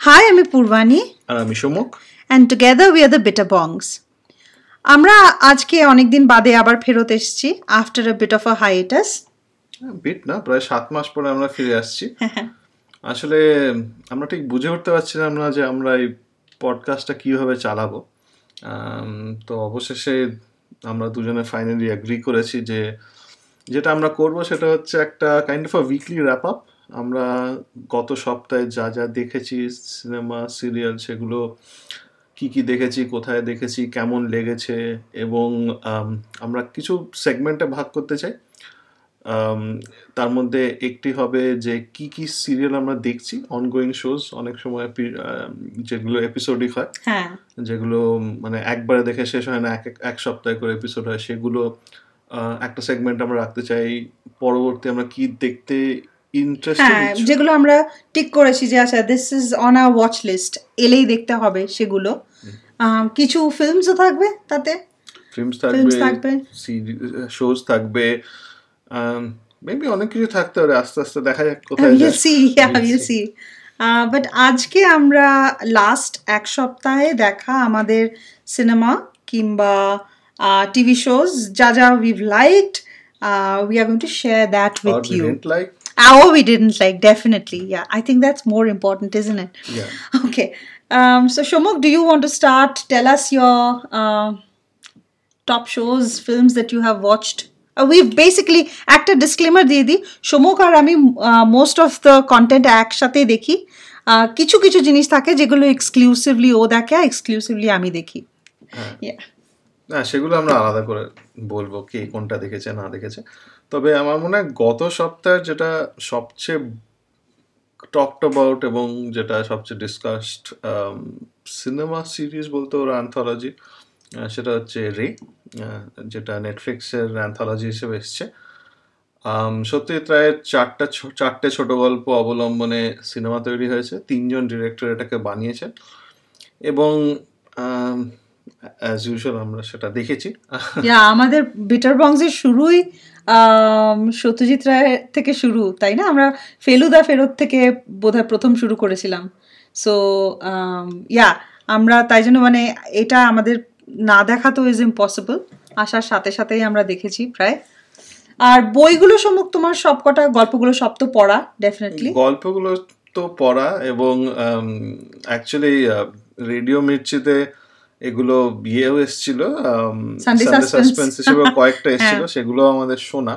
Hi, আমি পূর্বাণী। আর আমি Samukh. And together we are the bitter bongs আমরা আজকে অনেকদিন বাদে আবার ফেরত এসেছি after a bit of a hiatus bit না প্রায় সাত মাস পরে আমরা ফিরে আসছি। আসলে আমরা ঠিক বুঝে উঠতে পারছিলাম না যে আমরা এই পডকাস্টটা কীভাবে চালাবো। তো অবশেষে আমরা দুজনে ফাইনালি অ্যাগ্রি করেছি যে যেটা আমরা করব সেটা হচ্ছে একটা kind of a weekly wrap up আমরা গত সপ্তাহে যা যা দেখেছি সিনেমা সিরিয়াল সেগুলো কি কি দেখেছি কোথায় দেখেছি কেমন লেগেছে এবং আমরা কিছু সেগমেন্টে ভাগ করতে চাই। তার মধ্যে একটি হবে যে কি কি সিরিয়াল আমরা দেখছি অনগোয়িং শোজ অনেক সময় যেগুলো এপিসোডিক হয়। হ্যাঁ। যেগুলো মানে একবারে দেখে শেষ হয় না এক সপ্তাহে করে এপিসোড হয় সেগুলো একটা সেগমেন্ট আমরা রাখতে চাই। পরবর্তী আমরা কি দেখতে হ্যাঁ যেগুলো আমরা ঠিক করেছি যে আচ্ছা this is on a watch list এলেই দেখতে হবে সেগুলো। কিছু ফিল্মসও থাকবে তাতে? ফিল্মস Films থাকবে। শোজ থাকবে মেবি অনেক কিছু থাকতে পারে আস্তে আস্তে দেখা যাক কোথায় will see see. See but আজকে আমরা লাস্ট এক সপ্তাহে দেখা আমাদের সিনেমা কিংবা টিভি শোজ যা যা we've liked We are going to share that Or with we you didn't like Oh, we didn't like, definitely. Yeah, I think that's more important, isn't it? yeah Okay. Um, so, Shomuk, do you want to start? Tell us your uh, top shows, films that you have watched. Uh, we've basically একটা disclaimer দিয়ে দিই সমুখ আর আমি most of the content একসাথে দেখি আহ, কিছু কিছু জিনিস থাকে যেগুলো এক্সক্লুসিভলি ও দেখে এক্সক্লুসিভলি আমি দেখি Yeah. না সেগুলো আমরা আলাদা করে বলব কে কোনটা দেখেছে না দেখেছে। তবে আমার মনে হয় গত সপ্তাহে যেটা সবচেয়ে টকড অ্যাবাউট এবং যেটা সবচেয়ে ডিসকাসড সিনেমা সিরিজ বলতে ওর অ্যান্থোলজি সেটা হচ্ছে রে যেটা নেটফ্লিক্সের অ্যান্থোলজি হিসেবে এসছে। আম, প্রায় চারটা চারটে ছোট গল্প অবলম্বনে সিনেমা তৈরি হয়েছে। তিনজন ডিরেক্টর এটাকে বানিয়েছেন। এবং অ্যাজ ইউজুয়াল আমরা সেটা দেখেছি। আমাদের বিটার বংসের শুরুই সত্যজিৎ রায় থেকে শুরু তাই না? আমরা ফেলুদা ফেরত থেকে বোধহয় প্রথম শুরু করেছিলাম। সো ইয়া আমরা তাই জন্য মানে এটা আমাদের না দেখা তো ইজ ইম্পসিবল আসার সাথে সাথেই আমরা দেখেছি প্রায়। আর বইগুলো সম্মুখ তোমার সবকটা গল্পগুলো সব তো পড়া ডেফিনেটলি গল্পগুলো তো পড়া এবং অ্যাকচুয়ালি রেডিও মির্চিতে এগুলো বিয়েও এসেছিল সাসপেন্স হিসেবে কয়েকটা এসেছিল হ্যাঁ। সেগুলো আমাদের শোনা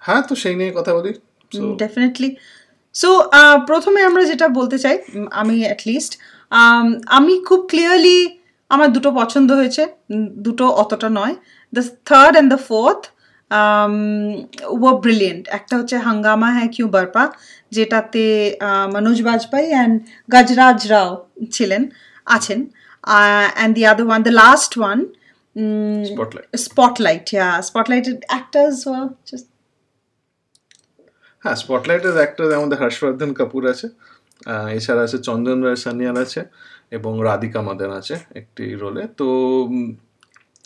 হ্যাঁ তো সেই নিয়ে কথা বলি। ডেফিনেটলি সো প্রথমে আমরা যেটা বলতে চাই আমি অ্যাটলিস্ট আমি খুব ক্লিয়ারলি আমার দুটো পছন্দ হয়েছে দুটো অতটা নয়। The third and the fourth O brilliant একটা হচ্ছে হাঙ্গামা হ্যাঁ কিউ বারপা যেটাতে মনোজ বাজপাই অ্যান্ড গজরাজ রাও ছিলেন আছেন। And the other one the last one Spotlight. Spotlight yeah spotlighted actors just হ্যাঁ স্পটলাইটের অ্যাক্টর আমাদের হর্ষবর্ধন কাপুর আছে এছাড়া আছে চন্দন রায় সানিয়াল আছে এবং রাধিকা মাদান আছে একটি রোলে তো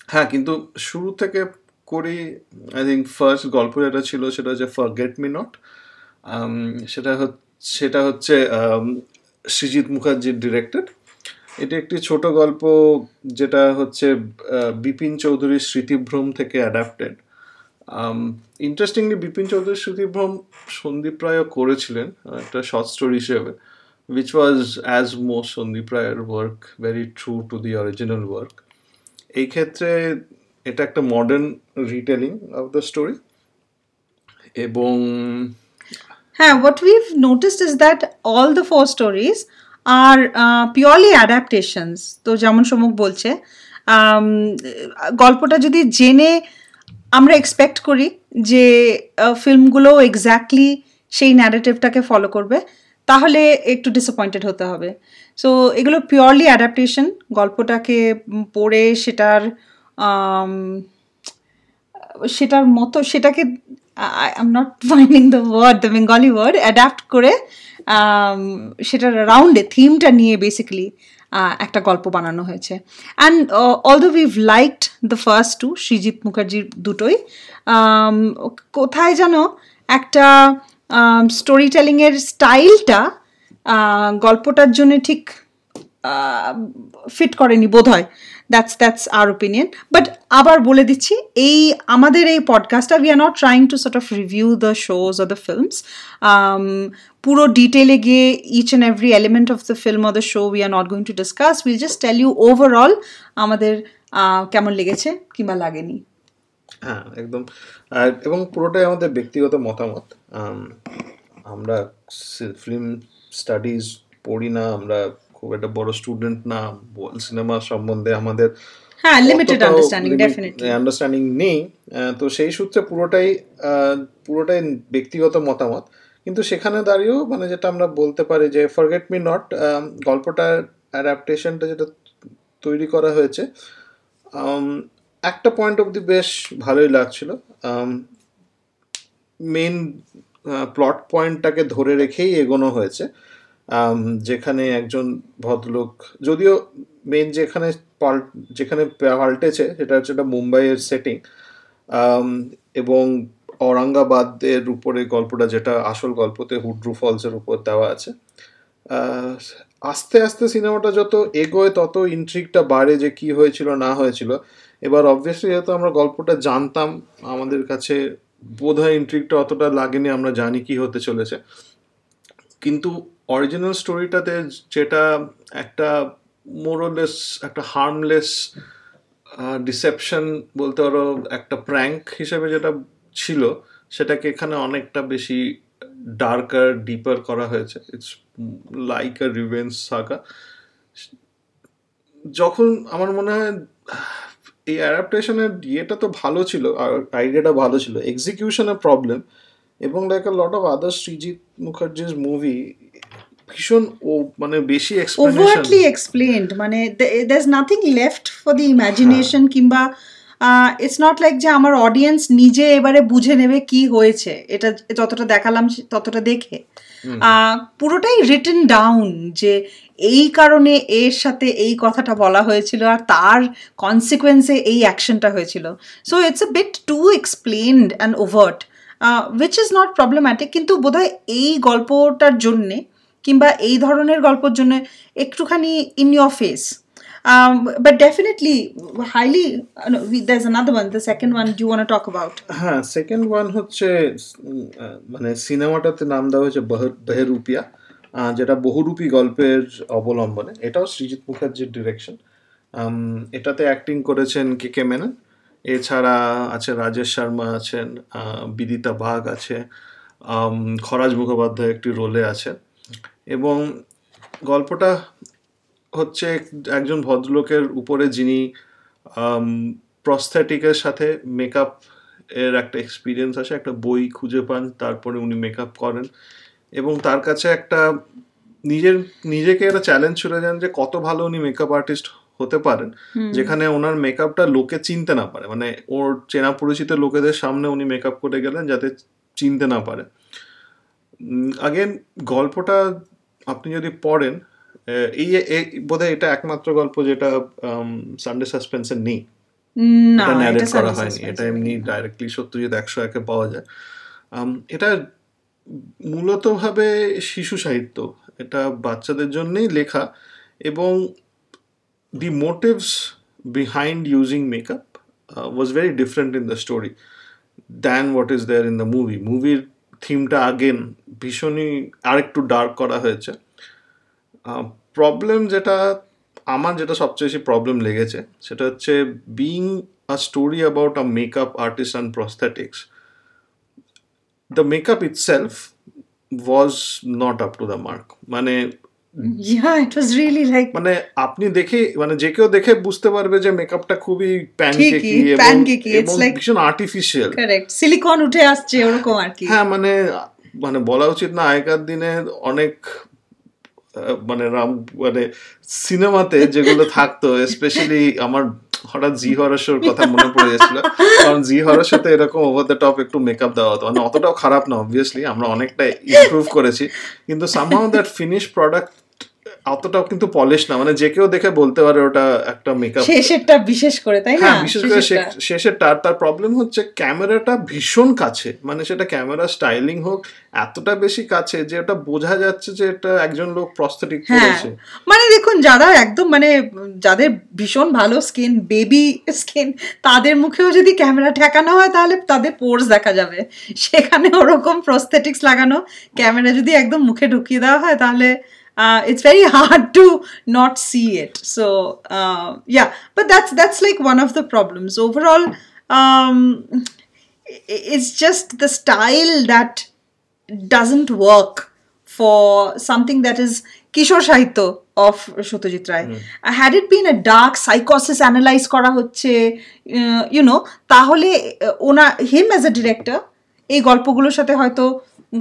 হ্যাঁ কিন্তু শুরু থেকে করি আই থিঙ্ক ফার্স্ট গল্প যেটা ছিল সেটা হচ্ছে ফরগেট মি নট সেটা হচ্ছে সেটা হচ্ছে সৃজিত মুখার্জির ডিরেক্টেড এটি একটি ছোট গল্প যেটা হচ্ছে বিপিন চৌধুরীর স্মৃতিভ্রম থেকে অ্যাডাপ্টেড ইন্টারেস্টিংলি বিপিন চৌধুরী স্মৃতিভ্রম সন্দীপ রায়ও করেছিলেন একটা শর্ট স্টোরি হিসেবে which was as most Sandip রায়ের work very true to the original work এই ক্ষেত্রে এটা একটা modern retelling of the story এবং হ্যাঁ what we've noticed is that all the four stories are purely adaptations, তো যেমন সমুখ বলছে গল্পটা যদি জেনে আমরা এক্সপেক্ট করি যে ফিল্মগুলো এক্স্যাক্টলি সেই ন্যারেটিভটাকে ফলো করবে, তাহলে একটু ডিসঅ্যাপয়েন্টেড হতে হবে। সো এগুলো পিওরলি অ্যাডাপ্টেশন গল্পটাকে পড়ে সেটার সেটার মতো, সেটাকে I am not finding the word the Bengali word adapt করে সেটার রাউন্ডে থিমটা নিয়ে বেসিক্যালি একটা গল্প বানানো হয়েছে। And although we've liked the first two Srijit মুখার্জির দুটোই um, কোথায় যেন একটা স্টোরি টেলিংয়ের স্টাইলটা গল্পটার জন্য ঠিক ফিট করেনি বোধ হয় that's that's our opinion but আবার বলে দিচ্ছি, এই আমাদের এই পডকাস্টটা we are not trying to sort of review the shows or the films পুরো ডিটেলে গিয়ে each and every element of the film or the show we are not going to discuss will just tell you overall আমাদের কেমন লেগেছে কিংবা লাগেনি। হ্যাঁ একদম। আর, এবং পুরোটাই আমাদের ব্যক্তিগত মতামত। আমরা ফিল্ম স্টাডিজ পড়ি না, আমরা খুব একটা বড় স্টুডেন্ট না সিনেমা সম্বন্ধে আমাদের হ্যাঁ লিমিটেড আন্ডারস্ট্যান্ডিং ডেফিনেটলি আন্ডারস্ট্যান্ডিং নেই। তো সেই সূত্রে পুরোটাই পুরোটাই ব্যক্তিগত মতামত। কিন্তু সেখানে দাঁড়িয়েও মানে যেটা আমরা বলতে পারি যে ফরগেট মি নট গল্পটার অ্যাডাপ্টেশনটা যেটা তৈরি করা হয়েছে একটা পয়েন্ট অবধি বেশ ভালোই লাগছিল। মেন প্লট পয়েন্টটাকে ধরে রেখেই এগোনো হয়েছে। যেখানে একজন ভদ্রলোক, যদিও মেন যেখানে পাল, যেখানে পাল্টেছে, সেটা হচ্ছে একটা মুম্বাইয়ের সেটিং এবং ঔরঙ্গাবাদের উপরে গল্পটা, যেটা আসল গল্পতে হুড্রু ফলসের উপর দেওয়া আছে। আস্তে আস্তে সিনেমাটা যত এগোয়, তত ইন্ট্রিকটা বাড়ে যে কি হয়েছিল, না হয়েছিল। এবার অবভিয়াসলি যেহেতু আমরা গল্পটা জানতাম, আমাদের কাছে বোধ হয় ইন্ট্রিকটা অতটা লাগেনি, আমরা জানি কি হতে চলেছে। কিন্তু অরিজিনাল স্টোরিটাতে যেটা একটা মোরলেস একটা হার্মলেস ডিসেপশন বলতে পারো, একটা প্র্যাঙ্ক হিসেবে যেটা ছিল, সেটাকে এখানে অনেকটা বেশি ডার্কার ডিপার করা হয়েছে। It's like a revenge saga যখন আমার মনে হয়, এই অ্যাডাপ্টেশনের ইয়েটা তো ভালো ছিল আইডিয়াটা ভালো ছিল। এক্সিকিউশনের প্রবলেম এবং like a lot of other Srijit মুখার্জির মুভি ভীষণ ও মানে বেশি ওভারটলি এক্সপ্লেনড মানে is nothing left for the imagination কিংবা ইটস নট লাইক যে আমার অডিয়েন্স নিজে এবারে বুঝে নেবে কি হয়েছে। এটা যতটা দেখালাম ততটা দেখে। পুরোটাই রিটেন ডাউন যে এই কারণে এর সাথে এই কথাটা বলা হয়েছিল আর তার কনসিকুয়েন্সে এই অ্যাকশনটা হয়েছিল। So it's a bit too explained and overt which is not problematic কিন্তু বোধহয় এই গল্পটার জন্যে কিংবা এই ধরনের গল্পের জন্য একটুখানি in your face but definitely highly there's another one, the second one do you want to হ্যাঁ সেকেন্ড ওয়ান হচ্ছে মানে সিনেমাটাতে নাম দেওয়া হয়েছে বেহরুপিয়া যেটা বহুরূপী গল্পের অবলম্বনে। এটাও সৃজিৎ মুখার্জির ডিরেকশন এটাতে অ্যাক্টিং করেছেন কে কে মেনন। এছাড়া আছে রাজেশ শর্মা, আছেন বিদিতা বাঘ আছে খরাজ মুখোপাধ্যায় একটি রোলে আছে এবং গল্পটা হচ্ছে একজন ভদ্রলোকের উপরে যিনি প্রস্থেটিকের সাথে মেকআপ এর একটা এক্সপিরিয়েন্স আছে, একটা বই খুঁজে পান, তারপরে উনি মেকআপ করেন। এবং তার কাছে একটা নিজের, নিজেকে একটা চ্যালেঞ্জ ছুড়ে যান যে কত ভালো উনি মেকআপ আর্টিস্ট হতে পারেন যেখানে ওনার মেকআপটা লোকে চিনতে না পারে। মানে ওর চেনা পরিচিত লোকেদের সামনে উনি মেকআপ করে গেলেন যাতে চিনতে না পারে। আগেন গল্পটা আপনি যদি পড়েন এই বোধহয় এটা একমাত্র গল্প যেটা সানডে সাসপেন্সে নেই। এটা ন্যারেট করা হয়নি। এটা এমনি ডাইরেক্টলি সত্যজিৎ একশো একে পাওয়া যায়। এটা মূলত ভাবে শিশু সাহিত্য। এটা বাচ্চাদের জন্যই লেখা এবং the motives behind using makeup was very different in the story than what is there in the movie মুভির থিমটা আগেন ভীষণই আরেকটু ডার্ক করা হয়েছে। প্রবলেম যেটা, আমার যেটা সবচেয়ে বেশি প্রবলেম লেগেছে, সেটা হচ্ছে being a story about a makeup artist and prosthetics the makeup itself was not up to the mark মানে মানে আপনি দেখে মানে যে কেউ দেখে বুঝতে পারবে যে মেকআপটা খুবই প্যানকেকি ভীষণ আর্টিফিশিয়াল সিলিকন উঠে আসছে ওরকম আর কি। হ্যাঁ মানে মানে বলা উচিত না আগেকার দিনে অনেক মানে রাম মানে সিনেমাতে যেগুলো থাকতো স্পেশালি আমার হঠাৎ জি হরসের কথা মনে পড়ে যাচ্ছিল কারণ জি হরর সাথে এরকম ওভার দ্য টপ একটু মেকআপ দেওয়া হতো। মানে অতটাও খারাপ না অবভিয়াসলি আমরা অনেকটা ইমপ্রুভ করেছি। কিন্তু সামহাও দ্যাট ফিনিশ প্রোডাক্ট অতটাও কিন্তু পলিশ না। মানে যে কেউ দেখে বলতে পারে ওটা একটা মেকআপ শেষেরটা বিশেষ করে তাই না? হ্যাঁ বিশেষ করে শেষেরটা। তার তার প্রবলেম হচ্ছে ক্যামেরাটা ভীষণ কাছে। মানে সেটা ক্যামেরা স্টাইলিং হোক এতটা বেশি কাছে যে ওটা বোঝা যাচ্ছে যে এটা একজন লোক প্রস্থেটিক হ্যাঁ। করেছে। মানে দেখুন যারা একদম মানে যাদের ভীষণ ভালো স্কিন বেবি স্কিন তাদের মুখেও যদি ক্যামেরা ঠেকানো হয় তাহলে তাদের পোর্স দেখা যাবে। সেখানে ওরকম প্রস্থেটিক্স লাগানো ক্যামেরা যদি একদম মুখে ঢুকিয়ে দেওয়া হয় তাহলে it's very hard to not see it so yeah but that's that's like one of the problems overall it's just the style that doesn't work for something that is কিশোর সাহিত্য of Satyajit Ray had it been a dark সাইকোসিস analyse করা হচ্ছে YONO তাহলে আহ, ওনা him as a director এই গল্পগুলোর সাথে হয়তো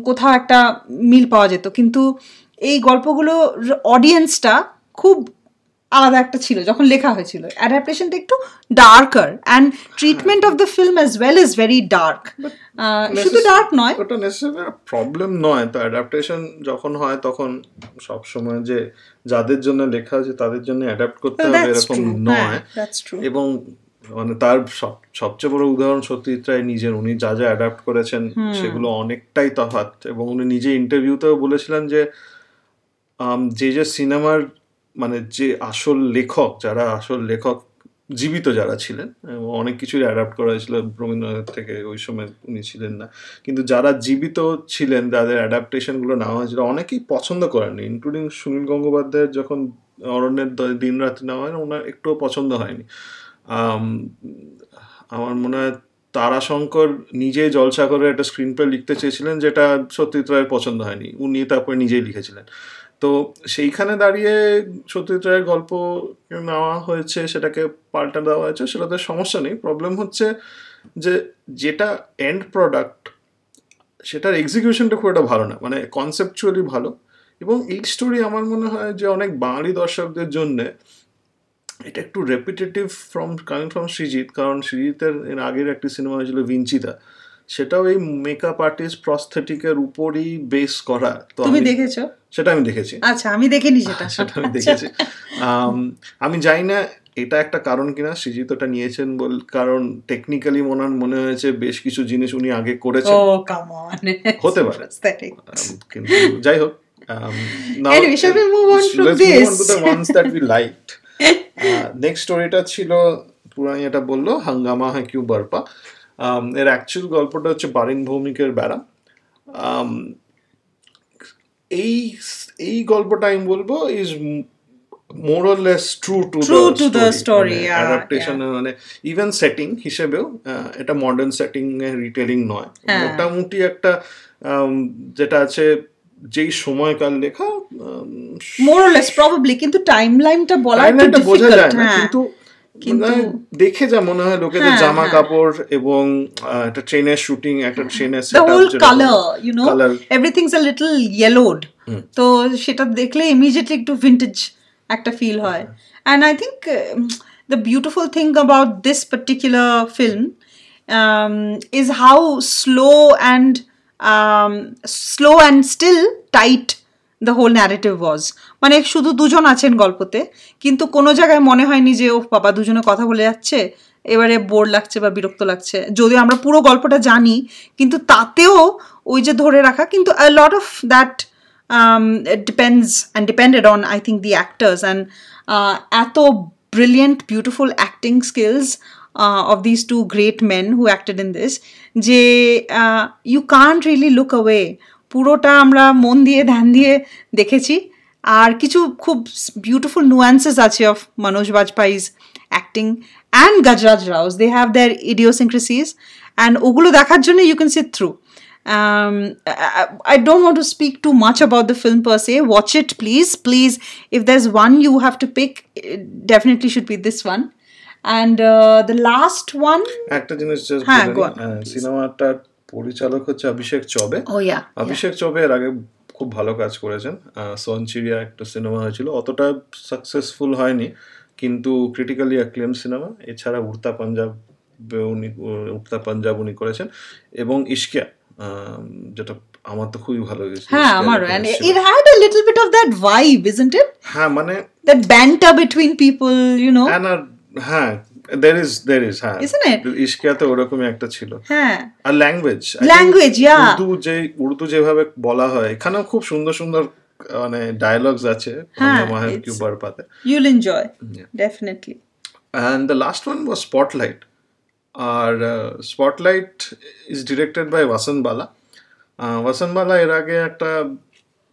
কোথাও একটা মিল পাওয়া যেত। কিন্তু এই গল্পগুলো অডিয়েন্সটা খুব আলাদা একটা ছিল যখন লেখা হয়েছিল। অ্যাডাপ্টেশনটা একটু darker and treatment of the film as well is very dark শুধু ডার্ক নয়। ওটা নেসেসারি প্রবলেম নয়। তো অ্যাডাপ্টেশন যখন হয় তখন সব সময় যে যাদের জন্য লেখা হয়েছে তাদের জন্য অ্যাডাপ্ট করতে হবে এরকম নয়। এবং মানে তার সব সবচেয়ে বড় উদাহরণ সত্যজিৎ রায় নিজের। উনি যা যা অ্যাডাপ্ট করেছেন সেগুলো অনেকটাই তফাৎ। এবং উনি নিজে ইন্টারভিউতেও বলেছিলেন যে যে যে সিনেমার মানে যে আসল লেখক, যারা আসল লেখক জীবিত যারা ছিলেন অনেক কিছুই অ্যাডাপ্ট করা হয়েছিল রবীন্দ্রনাথ থেকে, ওই সময় উনি ছিলেন না। কিন্তু যারা জীবিত ছিলেন যাদের অ্যাডাপ্টেশনগুলো নেওয়া হয়েছিল, অনেকেই পছন্দ করেননি ইনক্লুডিং সুনীল গঙ্গোপাধ্যায়ের যখন অরণ্যের দিন রাত নেওয়া হয় ওনার একটুও পছন্দ হয়নি। আমার মনে হয় তারাশঙ্কর নিজেই জলসা করে একটা স্ক্রিন প্লে লিখতে চেয়েছিলেন, যেটা সত্যজিৎ রায়ের পছন্দ হয়নি, উনি তারপরে নিজেই লিখেছিলেন। তো সেইখানে দাঁড়িয়ে সত্যজিৎ রায়ের গল্প নেওয়া হয়েছে, সেটাকে পাল্টা দেওয়া হয়েছে, সেটাতে সমস্যা নেই। প্রবলেম হচ্ছে যে যেটা এন্ড প্রোডাক্ট সেটার এক্সিকিউশনটা খুব একটা ভালো না মানে কনসেপচুয়ালি ভালো। এবং এই স্টোরি আমার মনে হয় যে অনেক বাঙালি দর্শকদের জন্য এটা একটু repetitive from coming from Srijit কারণ সৃজিতের এর আগের একটি সিনেমা হয়েছিল ভিঞ্চিতা সেটাও এই মেকআপ আর্টিস্ট প্রস্থেটিকের উপরই বেস করা। তো তুমি দেখেছ? সেটা আমি দেখেছি। আচ্ছা আমি দেখিনি সেটা সেটা আমি দেখেছি। আমি জানি না এটা একটা কারণ কিনা সৃজিত ওটা নিয়েছেন বল কারণ টেকনিক্যালি মনে মনে হয়েছে বেশ কিছু জিনিস উনি আগে ও করেছেন কাম অন হতে পারে। কিন্তু যাই হোক. নেক্সট স্টোরিটা ছিল পুরানি এটা বলল হাঙ্গামা হ্যাঁ কিউ বারপা। এর অ্যাকচুয়াল গল্পটা হচ্ছে বারিন ভৌমিকের বেড়া। Um, এই এই গল্পটা আমি বলব is more or less true to True to the story, adaptation মানে ইভেন সেটিং হিসেবেও এটা মডার্ন সেটিং রিটেলিং নয়। হ্যাঁ। মোটামুটি একটা um, যেটা আছে যেই সময়কাল লেখা um, মোরলেস প্রবাবলি কিন্তু টাইমলাইনটা বলা একটু ডিফিকাল্ট কিন্তু কিন্তু- মানে দেখে যা মনে হয় লোকেদের হ্যাঁ, জামা হ্যাঁ। কাপড় এবং একটা ট্রেনের শুটিং একটা ট্রেনের whole color you know Colour. everything's a little yellowed তো সেটা দেখলে ইমিডিয়েটলি একটু ভিন্টেজ একটা ফিল হয় um, the beautiful thing about this particular film um, is how slow and um, slow and still tight the whole narrative was মানে শুধু দুজন আছেন গল্পতে কিন্তু কোনো জায়গায় মনে হয়নি যে ও বাবা দুজনে কথা বলে যাচ্ছে এবারে বোর লাগছে বা বিরক্ত লাগছে। যদিও আমরা পুরো গল্পটা জানি কিন্তু তাতেও ওই যে ধরে রাখা কিন্তু a lot of that depends and depended on I think the actors and এত brilliant, beautiful acting skills uh, this two great great who acted in this যে you can't can't look away পুরোটা আমরা মন দিয়ে ধ্যান দিয়ে দেখেছি আর কিছু খুব বিউটিফুল নুয়ান্সেস আছে of Manoj Bajpai's acting and Gajraj Rao's they have their idiosyncrasies and ওগুলো দেখার জন্য you can sit through um, I, don't want to speak too much about the film per se. Watch it, please. Please, if there's one you have to pick, it definitely should be this one. And uh, the last one, একটা জিনিস হ্যাঁ, বলে পরিচালক হচ্ছে অভিষেক চবে। Oh অভিষেক চবে এর আগে খুব ভালো কাজ করেছেন। সনচিরিয়া একটা সিনেমা হয়েছিল। অতটা সাকসেসফুল হয়নি কিন্তু ক্রিটিক্যালি অ্যাক্লেম সিনেমা। এছাড়া উড়তা পাঞ্জাব উনি উড়তা পাঞ্জাব উনি করেছেন। এবং ইশকিয়া যেটা আমার তো খুবই ভালো লেগেছে। হ্যাঁ আমারও। এসেছিল। it had a little bit of that vibe isn't it? হ্যাঁ মানে that banter between people you know হ্যাঁ দের ইজ দের ইজ হ্যাঁ। Isn't it? ইশকিয়াতে ওরকমই একটা ছিল। হ্যাঁ। আর ল্যাঙ্গুয়েজ Language, yeah. উর্দু যে উর্দু যেভাবে বলা হয় এখানেও খুব সুন্দর সুন্দর মানে ডায়লগস আছে হ্যাঁ, মাহের কিউবার পাতে। you'll enjoy definitely and the last one was Spotlight. R Spotlight is directed by Bala Bala এর আগে একটা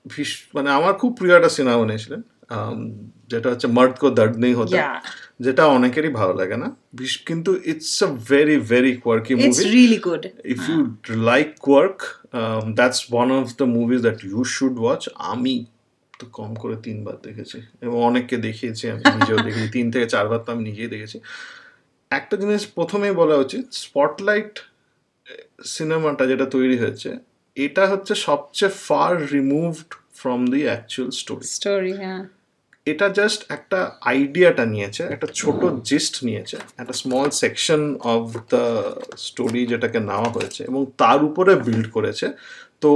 ভীষ মানে আমার খুব প্রিয় একটা সিনেমা বানিয়েছিলেন। Um, যেটা হচ্ছে মার্দ কো দর্দ নেই হতা. যেটা অনেকেরই ভালো লাগে না কিন্তু it's a very very quirky movie really good. If you like quirk um, that's one of the movies that you should watch. আমি তো কম করে তিনবার দেখেছি এবং অনেককে দেখিয়েছি আমি নিজেও দেখেছি তিন থেকে চারবার তো আমি নিজেই দেখেছি। একটা জিনিস প্রথমেই বলা উচিত স্পটলাইট সিনেমাটা যেটা তৈরি হয়েছে এটা হচ্ছে সবচেয়ে far removed from the actual story story yeah এটা জাস্ট একটা আইডিয়াটা নিয়েছে একটা ছোট জিস্ট নিয়েছে একটা small section of the story যেটাকে নেওয়া হয়েছে এবং তার উপরে বিল্ড করেছে। তো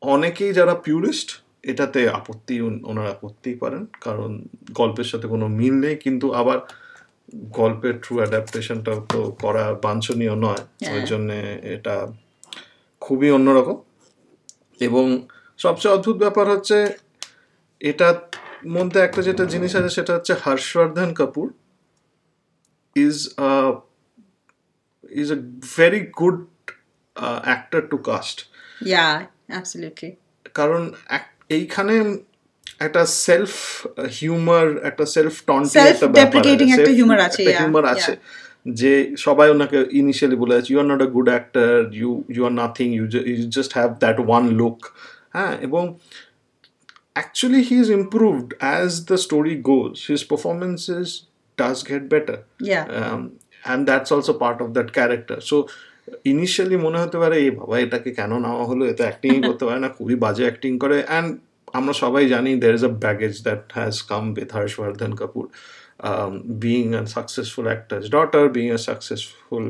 অনেকেই যারা পিউরিস্ট এটাতে আপত্তি ওনারা করতেই পারেন কারণ গল্পের সাথে কোনো মিল নেই কিন্তু আবার গল্পের ট্রু অ্যাডাপ্টেশনটা তো করা বাঞ্ছনীয় নয়। ওই হ্যাঁ। জন্যে এটা খুবই অন্যরকম। এবং সবচেয়ে অদ্ভুত ব্যাপার হচ্ছে এটার মধ্যে একটা যেটা জিনিস আছে সেটা হচ্ছে Harshvardhan Kapoor is is a very good actor to cast yeah absolutely. কারণ এইখানে একটা সেলফ হিউমার একটা সেলফ টন্টি একটা আছে, হিউমার আছে যে সবাই ওনাকে ইনিশিয়ালি বলে আছে you are not a good actor you you are nothing you you just have that one look হ্যাঁ এবং actually he's improved as the story goes. His performances does get better. Yeah. Um, and that's also part of that character. So initially মনে হতে পারে এই বাবা এটাকে কেন নেওয়া হলো? এতে অ্যাক্টিংই করতে পারে না খুবই বাজে অ্যাক্টিং করে। অ্যান্ড আমরা সবাই জানি there is a baggage that has come with Harshvardhan Kapoor being a successful actor's daughter being a successful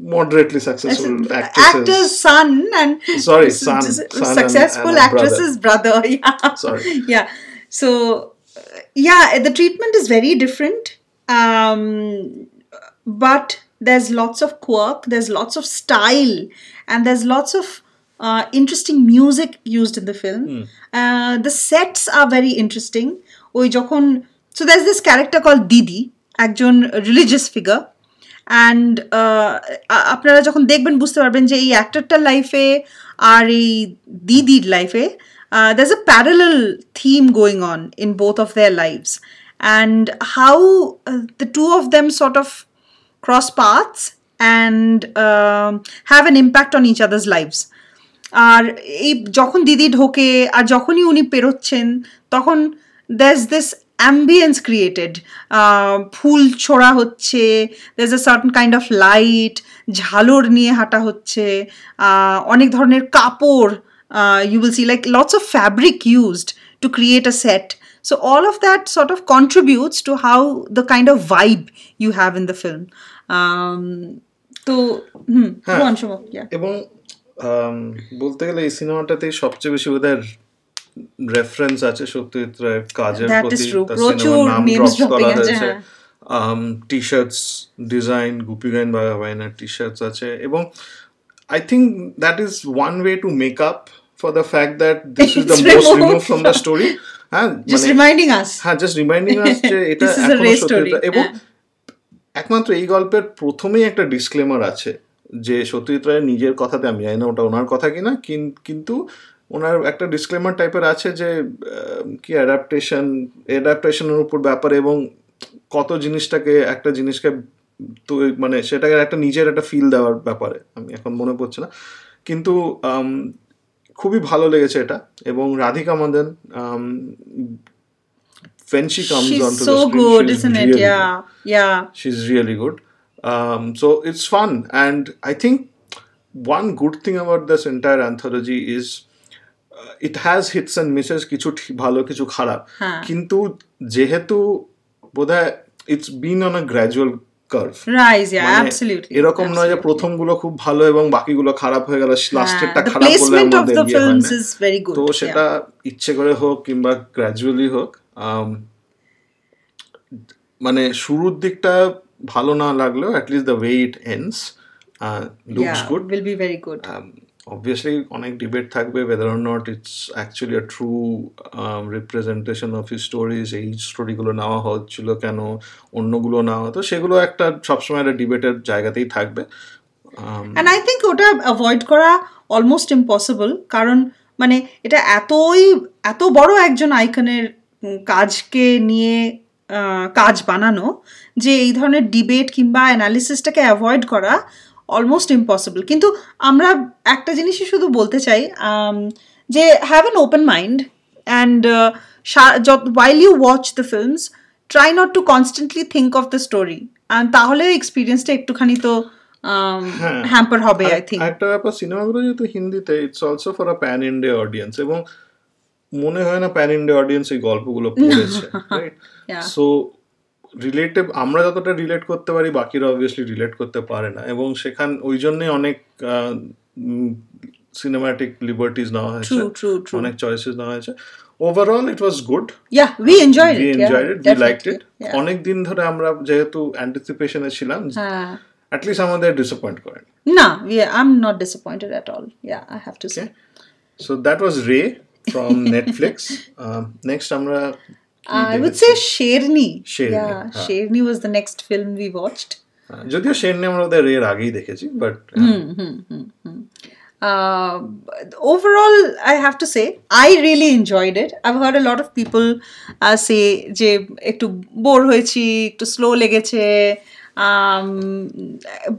moderately successful actresses actor's son and Sorry, s- son, s- son and- successful and a actress's brother. Yeah. Sorry. Yeah. So, uh, yeah, the treatment is very different. Um, but there's lots of quirk, there's lots of style, and there's lots of uh, interesting music used in the film. Uh, the sets are very interesting. ওই যখন so there's this character called Didi, একজন religious figure. And আপনারা যখন দেখবেন বুঝতে পারবেন যে এই অ্যাক্টরটার লাইফে আর এই দিদির লাইফে there's a parallel theme going on in both of their lives and how uh, the two of them sort of cross paths and um, have an impact on each other's lives আর এই যখন দিদি ঢোকে আর যখনই উনি পেরোচ্ছেন তখন there's this ambience created ah, ফুল ছোড়া হচ্ছে there's a certain kind of light ঝালর নিয়ে হাঁটা হচ্ছে অনেক ধরনের কাপড় you will see like lots of fabric used to create a set so all of that sort of contributes to how the kind of vibe you have in the film um, তো হুম এবং বলতে গেলে এই সিনেমাটাতে সবচেয়ে বেশি ওদের reference আছে সত্যজিৎ রায়ের কাজের প্রতি. তার সিনেমার নাম ড্রপ করা হয়েছে হ্যাঁ। T shirts design Goopy Gyne বাগাবাইনার T shirts আছে এবং I think that is one way to make up for the fact that this is the most remove from the story হ্যাঁ জাস্ট রিমাইন্ডিং আস যে এটা এখনও এবং হ্যাঁ। একমাত্র এই গল্পের প্রথমেই একটা ডিসক্লেমার আছে যে সত্যজিৎ রায়ের নিজের কথাতে আমি জানি না ওটা ওনার কথা কিনা কিন্তু ওনার একটা ডিসক্লেমার টাইপের আছে যে কি অ্যাডাপ্টেশন অ্যাডাপ্টেশনের উপর ব্যাপার এবং কত জিনিসটাকে একটা জিনিসকে মানে সেটাকে একটা নিজের একটা ফিল দেওয়ার ব্যাপারে আমি এখন মনে পড়ছে না। কিন্তু খুবই ভালো লেগেছে এটা এবং Radhika Madan fancy come really good so it's fun and I think one good thing about the entire anthology is uh, it hits hits misses কিছু ভালো কিছু খারাপ। হ্যাঁ। কিন্তু যেহেতু বোধহয় it's been on a gradual curve rise yeah absolutely এরকম নয় যে প্রথমগুলো খুব ভালো এবং বাকিগুলো খারাপ হয়ে গেল লাস্টেরটা হ্যাঁ, খারাপ বলে আমাদের the ইয়ে films না। is very good তো সেটা ইচ্ছে করে হোক কিংবা গ্র্যাজুয়ালি হোক আম, মানে শুরুর দিকটা ভালো না লাগলেও at least the way it ends looks good will be very good obviously অনেক ডিবেট থাকবে whether or actually a true um, representation of his stories এই স্টোরিগুলো নেওয়া হচ্ছিল কেন অন্যগুলো নেওয়া হতো সেগুলো একটা সবসময় একটা ডিবেটের জায়গাতেই থাকবে। অ্যান্ড আই থিঙ্ক ওটা অ্যাভয়েড করা অলমোস্ট ইম্পসিবল কারণ মানে এটা এতই এত বড় একজন আইকনের কাজকে নিয়ে কাজ বানানো যে এই ধরনের ডিবেট কিংবা অ্যানালিসিসটাকে অ্যাভয়েড করা অলমোস্ট ইম্পসিবল কিন্তু আমরা একটা জিনিসই শুধু বলতে চাই যে have an open mind and while you watch the films try not to constantly think of the story তাহলে এক্সপিরিয়েন্সটা একটুখানি তো হ্যাঁ। হ্যাম্পার হবে আই থিঙ্ক একটা ব্যাপার সিনেমাগুলো যেহেতু হিন্দিতে it's also for a pan India audience এবং মনে হয় না প্যান ইন্ডিয়া অডিয়েন্স এই গল্পগুলো পড়েছে রাইট সো রিলেটিভ আমরা যতটা রিলেট করতে পারি বাকিরা অবভিয়াসলি রিলেট করতে পারে না এবং সেখান ওই জন্যই অনেক সিনেমাটিক লিবার্টিজ নেওয়া হয়েছে. অনেক চয়েসেস নেওয়া হয়েছে overall it was good Yeah, we enjoyed we it. It we liked it অনেক দিন ধরে আমরা যেহেতু অ্যান্টিসিপেশনে ছিলাম হ্যাঁ। অ্যাটলিস্ট আমাদের ডিসঅ্যাপয়েন্ট করেন না, yeah, I'm not disappointed at all. Yeah, I have to say. Okay. So that was Ray from Netflix. um, next, আমরা I would say Sherni. Sherni, Yeah. Sherni was the next film we watched. যদিও সেন আমরা ওদের রের আগেই দেখেছি but Uh, overall, I have to say, I really enjoyed it. I've heard a lot of people uh, say যে একটু bore হয়েছি একটু স্লো লেগেছে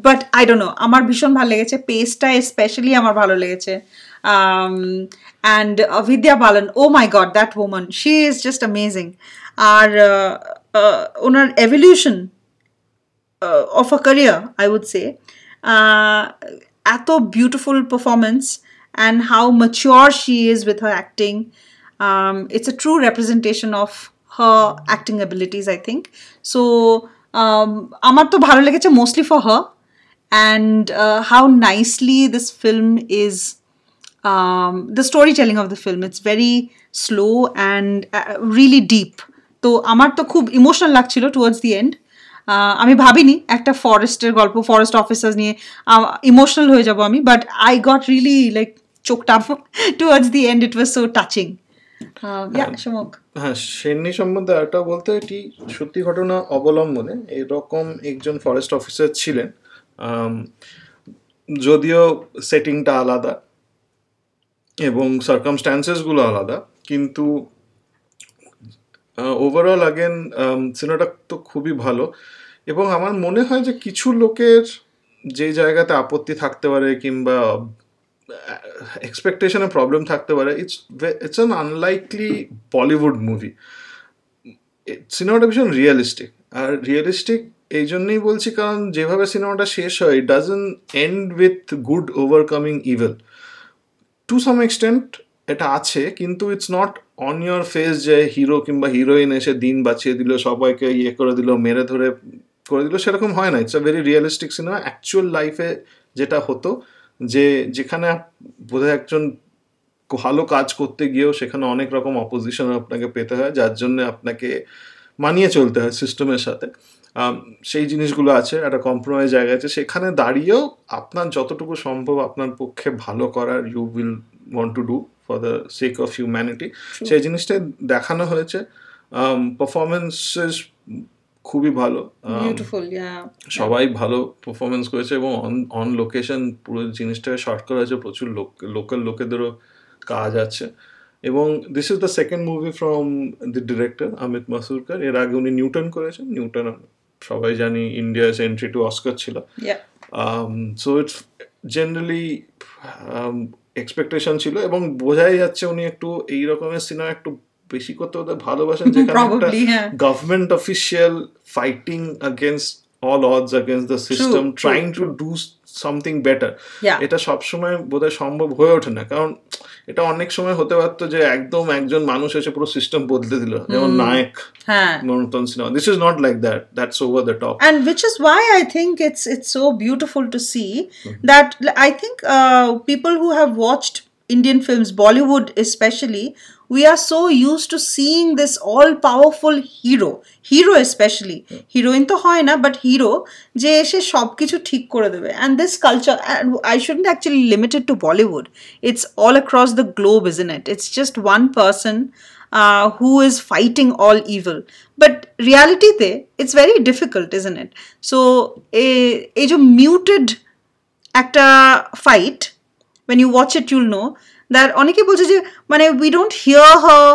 বাট আই ডোন্ট নো আমার ভীষণ ভালো লেগেছে পেসটা স্পেশালি আমার ভালো লেগেছে And Vidya Balan oh my god that woman she is just amazing R uh, uh, owner evolution uh, of a career, I would say. Uh, এত beautiful performance and how mature she is with her acting. Um, it's a true representation of her acting abilities, I think. So, um, আমার তো ভালো লেগেছে mostly for her and uh, how nicely this film is Um, the storytelling of the film. It's very slow and uh, really deep. তো আমার তো খুব emotional লাগছিল towards the and আমি ভাবিনি একটা ফরেস্টের গল্প ফরেস্ট অফিসার নিয়ে ইমোশনাল হয়ে যাব আমি but I got really like choked up towards the end it was so touching হ্যাঁ। সেননি সম্বন্ধে আরেকটা বলতে এটি সত্যি ঘটনা অবলম্বনে এরকম একজন ফরেস্ট অফিসার ছিলেন। যদিও সেটিংটা আলাদা এবং সার্কামস্ট্যান্সেসগুলো আলাদা, কিন্তু ওভারঅল আগেন সিনেমাটা তো খুবই ভালো। এবং আমার মনে হয় যে কিছু লোকের যে জায়গাতে আপত্তি থাকতে পারে কিংবা এক্সপেকটেশনে প্রবলেম থাকতে পারে it's it's an unlikely Bollywood movie সিনেমাটা ভীষণ রিয়েলিস্টিক আর রিয়েলিস্টিক এই জন্যই বলছি, কারণ যেভাবে সিনেমাটা শেষ হয় it doesn't end with good overcoming evil to some extent এটা আছে, কিন্তু it's not on your face যে হিরো কিংবা হিরোইন এসে দিন বাঁচিয়ে দিল, সবাইকে ইয়ে করে দিল, মেরে ধরে করে দিল, সেরকম হয় না। It's a very realistic cinema actual লাইফে যেটা হতো, যে যেখানে বোধহয় একজন ভালো কাজ করতে গিয়েও সেখানে অনেক রকম অপোজিশন আপনাকে পেতে হয়, যার জন্য আপনাকে মানিয়ে চলতে হয় সিস্টেমের সাথে। সেই জিনিসগুলো আছে একটা কম্প্রোমাইজ জায়গা আছে। সেখানে দাঁড়িয়েও আপনার যতটুকু সম্ভব আপনার পক্ষে ভালো করার you will want to do for the sake of humanity সেই জিনিসটাই দেখানো হয়েছে। পারফরমেন্সেস খুবই ভালো। সবাই ভালো পারফরমেন্স করেছে এবং অন অন লোকেশন পুরো জিনিসটাকে শর্ট করা হয়েছে। প্রচুর লোক লোকাল লোকেদেরও কাজ আছে। এবং this is the second movie from the director Amit Masurkar এর আগে উনি নিউটন করেছেন। নিউটন সবাই জানি ইন্ডিয়াস এন্ট্রি টু অস্কার ছিল। সো ইটস জেনারেলি এক্সপেকটেশন ছিল এবং বোঝাই যাচ্ছে উনি একটু এই রকমের সিনেমা একটু বেশি করতে ওদের ভালোবাসেন যেখানে একটা। Government official fighting against all odds against the system trying to to do better. এটা সবসময় বোধহয় সম্ভব হয়ে ওঠে না। কারণ এটা অনেক সময় হতে পারতো যে একদম একজন মানুষ এসে পুরো সিস্টেম বদলে দিল। যেমন নায়ক হ্যাঁ। মনোতন cinema this is not like that that's over the top and which is why I think it's it's so beautiful to see that I I think who people who have watched Indian films, Bollywood especially, we are so used to seeing this all powerful hero, hero especially. Heroine to hoy na, but hero je eshe shob kichu thik kore debe. And this culture, and I shouldn't actually limit it to Bollywood. It's all across the globe, isn't it? It's just one person uh, who is fighting all evil but reality there it's very difficult isn't it so eh, eh, a, a muted actor fight when you watch it, you'll know that অনেকে বলছে যে মানে we don't hear her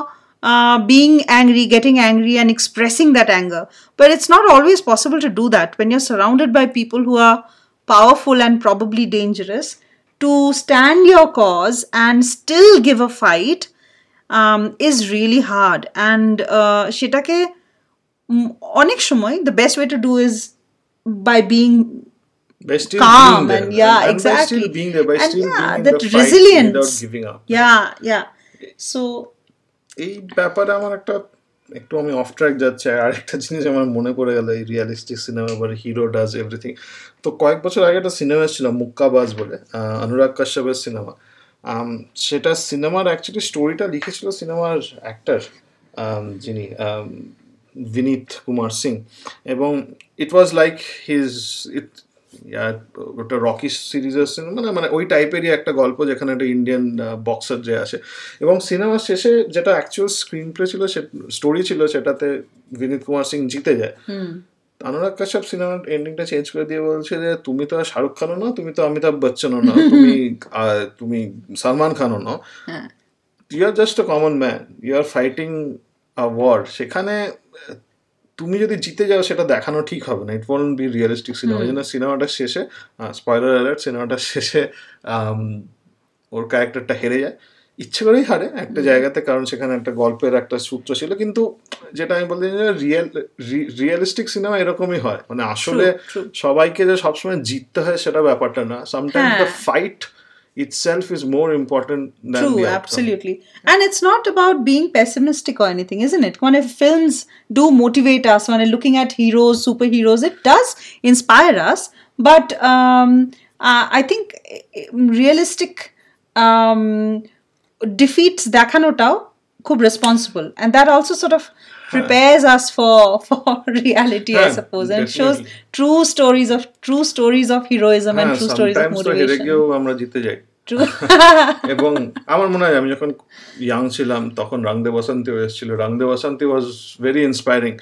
uh, being angry, getting angry, and expressing that anger. But it's not always possible to do that when you're surrounded by people who are powerful and probably dangerous. To stand your cause and still give a fight um, is really hard. And uh, সেটাকে উম, অনেক সময় the best way to do is by being By still calm being there. and yeah, and by exactly. still being there. By And still yeah, being that the resilience. without giving up. Yeah yeah. So এই ব্যাপারে আমার একটা একটু আমি of track যাচ্ছে। আর একটা জিনিস আমার মনে পড়ে গেল এই রিয়ালিস্টিক সিনেমা এবার হিরো ডাজ এভরিথিং তো কয়েক বছর আগে একটা সিনেমা ছিল মুক্কাবাজ বলে অনুরাগ কাশ্যপের সিনেমা সেটা সিনেমার অ্যাকচুয়ালি স্টোরিটা লিখেছিল সিনেমার অ্যাক্টার যিনি বিনীত কুমার সিং। এবং ইট ওয়াজ লাইক হিজ ইট ওটা রকি সিরিজের সিনেমা মানে মানে ওই টাইপেরই একটা গল্প যেখানে একটা ইন্ডিয়ান বক্সার যে আসে। এবং সিনেমার শেষে যেটা অ্যাকচুয়াল স্ক্রিন প্লে ছিল সে স্টোরি ছিল সেটাতে বিনীত কুমার সিং জিতে যায়। অনুরাগ কাশ্যপ সিনেমার এন্ডিংটা চেঞ্জ করে দিয়ে বলছে যে তুমি তো শাহরুখ খানও না তুমি তো অমিতাভ বচ্চনও না তুমি তুমি সলমান খানও না। You are just a common man you are fighting a war সেখানে তুমি যদি জিতে যাও সেটা দেখানো ঠিক হবে না। It won't be realistic cinema এই জন্য সিনেমাটা শেষে স্পয়লার অ্যালার্ট সিনেমাটা শেষে ওর ক্যারেক্টারটা হেরে যায়। ইচ্ছে করেই হারে একটা জায়গাতে কারণ সেখানে একটা গল্পের একটা সূত্র ছিল। কিন্তু যেটা আমি বলতে রিয়েল রিয়েলিস্টিক সিনেমা এরকমই হয়। মানে আসলে সবাইকে যে সবসময় জিততে হয় সেটা ব্যাপারটা না। Sometime the. Fight itself is more important than True, the outcome. absolutely. And it's not about being pessimistic or anything, isn't it? When if films do motivate us, when we're looking at heroes, superheroes, it does inspire us. But um, uh, I think eh, realistic um, defeats দেখানোটাও খুব responsible. And that also sort of prepares us for for reality, I suppose, and shows true stories of true stories of heroism and হ্যাঁ, true stories of motivation. এবং আমার মনে হয় আমি যখন young ছিলাম তখন রাংদে বসন্তীও এসেছিল। রাংদে বসন্তী ওয়াজ ভেরি ইন্সপায়ারিং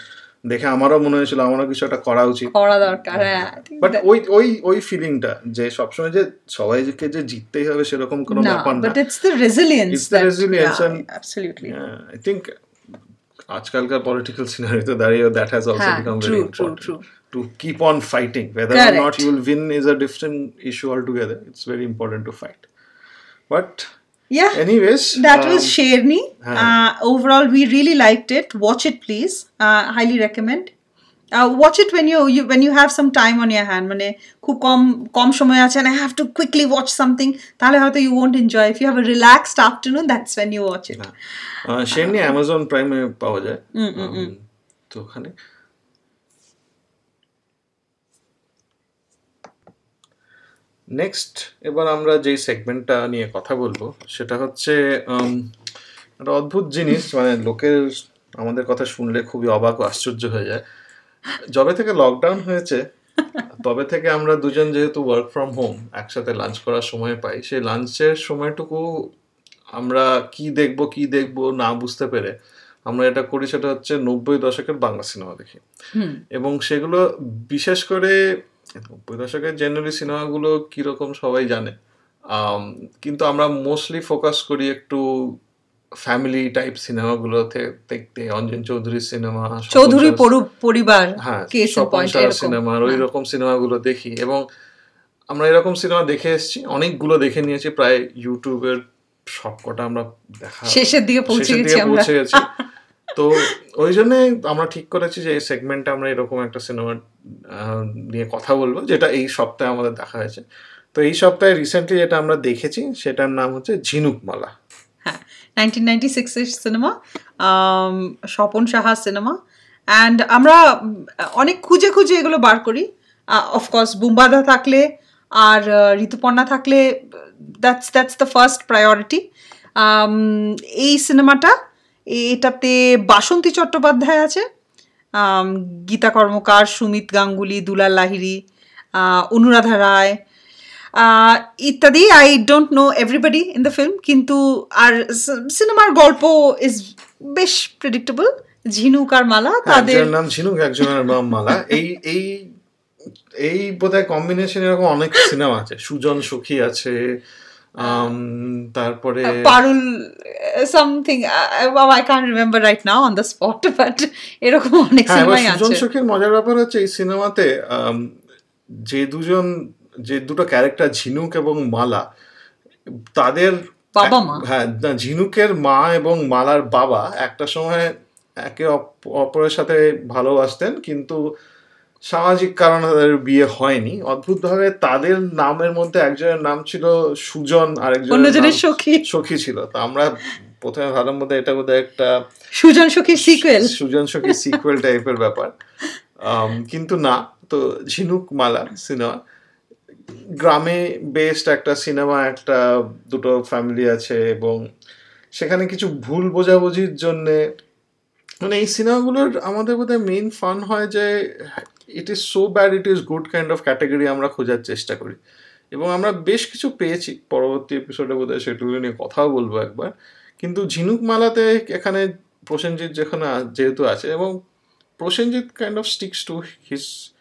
দেখে আমারও মনে হয়েছিল আমারও কিছু একটা করা উচিত। বাট হ্যাঁ, ওই ওই ওই ফিলিংটা যে সবসময় যে সবাইকে যে জিততেই হবে সেরকম কোনো ব্যাপার না। আজকালকার পলিটিক্যাল সিনারিতে দাঁড়িয়ে দ্যাট হ্যাজ অলসো হ্যাঁ, become true, very true, important true. to keep on fighting whether or not Correct. you will win is a different issue altogether it's very important to fight but Yeah, anyways that um, was Sherni. huh. Uh, overall, we really liked it. Watch it, please. Uh, highly recommend. Watch it when you you when you have some time on your hand মানে খুব কম কম সময় আছে and have to quickly watch something তাহলে হয়তো you won't enjoy if you have relaxed afternoon that's when you watch it same নি। Amazon প্রাইমে পাওয়া যায়। তো ওখানে। নেক্সট এবার আমরা যেই সেগমেন্টটা নিয়ে কথা বলব সেটা হচ্ছে একটা অদ্ভুত জিনিস মানে লোকের আমাদের কথা শুনলে খুবই অবাক ও আশ্চর্য হয়ে যায়। যবে থেকে লকডাউন হয়েছে তবে থেকে আমরা দুজন যেহেতু ওয়ার্ক ফ্রম হোম একসাথে লাঞ্চ করার সময় পাই সেই লাঞ্চের সময়টুকু আমরা কি দেখব কি দেখব না বুঝতে পেরে আমরা এটা করি সেটা হচ্ছে নব্বই দশকের বাংলা সিনেমা দেখি। এবং সেগুলো বিশেষ করে নব্বই দশকের জেনারেলি সিনেমাগুলো কীরকম সবাই জানে কিন্তু আমরা মোস্টলি ফোকাস করি একটু ফ্যামিলি টাইপ সিনেমাগুলোতে দেখতে অঞ্জন চৌধুরীর সিনেমা চৌধুরী পরু- পরিবার হ্যাঁ সিনেমার ওই রকম সিনেমাগুলো দেখি। এবং আমরা এরকম সিনেমা দেখে এসেছি অনেকগুলো দেখে নিয়েছি প্রায় ইউটিউবের সবকটা আমরা দেখা শেষের দিকে পৌঁছে গেছি আমরা। তো ওই জন্যে আমরা ঠিক করেছি যে এই সেগমেন্টে আমরা এরকম একটা সিনেমা নিয়ে কথা বলব যেটা এই সপ্তাহে আমাদের দেখা হয়েছে। তো এই সপ্তাহে রিসেন্টলি যেটা আমরা দেখেছি সেটার নাম হচ্ছে ঝিনুকমালা। নাইনটিন নাইনটি সিক্সের cinema Swapan Saha cinema and আমরা অনেক খুঁজে খুঁজে এগুলো বার করি। অফকোর্স বুম্বাদা থাকলে আর ঋতুপর্ণা থাকলে that's that's the first priority এই সিনেমাটা এটাতে বাসন্তী চট্টোপাধ্যায় আছে। গীতা কর্মকার, সুমিত গাঙ্গুলি, দুলাল লাহিরি অনুরাধা রায় ইত্যাদি I don't know everybody in the film কিন্তু আর সিনেমার গল্প ইজ বেশ প্রেডিক্টেবল ঝিনুক আর মালা তাদের নাম ঝিনুক একজনের নাম মালা। এই এই এই বোধহয় কম্বিনেশন এরকম অনেক সিনেমা আছে। সুজন সখী আছে তারপরে Parul something I can remember right now on the spot but এরকম অনেক হ্যাঁ সিনেমাই সুজন আছে। সখীর মজার ব্যাপার হচ্ছে এই সিনেমাতে যে দুজন যে দুটো ক্যারেক্টার ঝিনুক এবং মালা তাদের বাবা মা। হ্যাঁ ঝিনুকের মা এবং মালার বাবা একটা সময় একে অপরের সাথে ভালোবাসতেন কিন্তু সামাজিক কারণে তাদের বিয়ে হয়নি। অদ্ভুতভাবে তাদের নামের মধ্যে একজনের নাম ছিল সুজন আর অন্যজনের সখী। সখী ছিল। তো আমরা প্রথমে ভালোর মধ্যে এটা বোধহয় একটা সুজন সখীর সিকুয়েল সুজন সখী সিকুয়েল টাইপের ব্যাপার। কিন্তু না তো ঝিনুক মালা সিনেমা। গ্রামে বেস্ট একটা সিনেমা একটা দুটো ফ্যামিলি আছে এবং সেখানে কিছু ভুল বোঝাবুঝির জন্যে মানে এই সিনেমাগুলোর আমাদের বোধহয় মেইন ফান হয় যে it is so bad it is good kind of category আমরা খোঁজার চেষ্টা করি। এবং আমরা বেশ কিছু পেয়েছি, পরবর্তী এপিসোডে বোধহয় সেগুলো নিয়ে কথাও বলব একবার। কিন্তু ঝিনুক মালাতে এখানে প্রসেনজিৎ যেখানে যেহেতু আছে এবং Prosenjit kind of sticks to his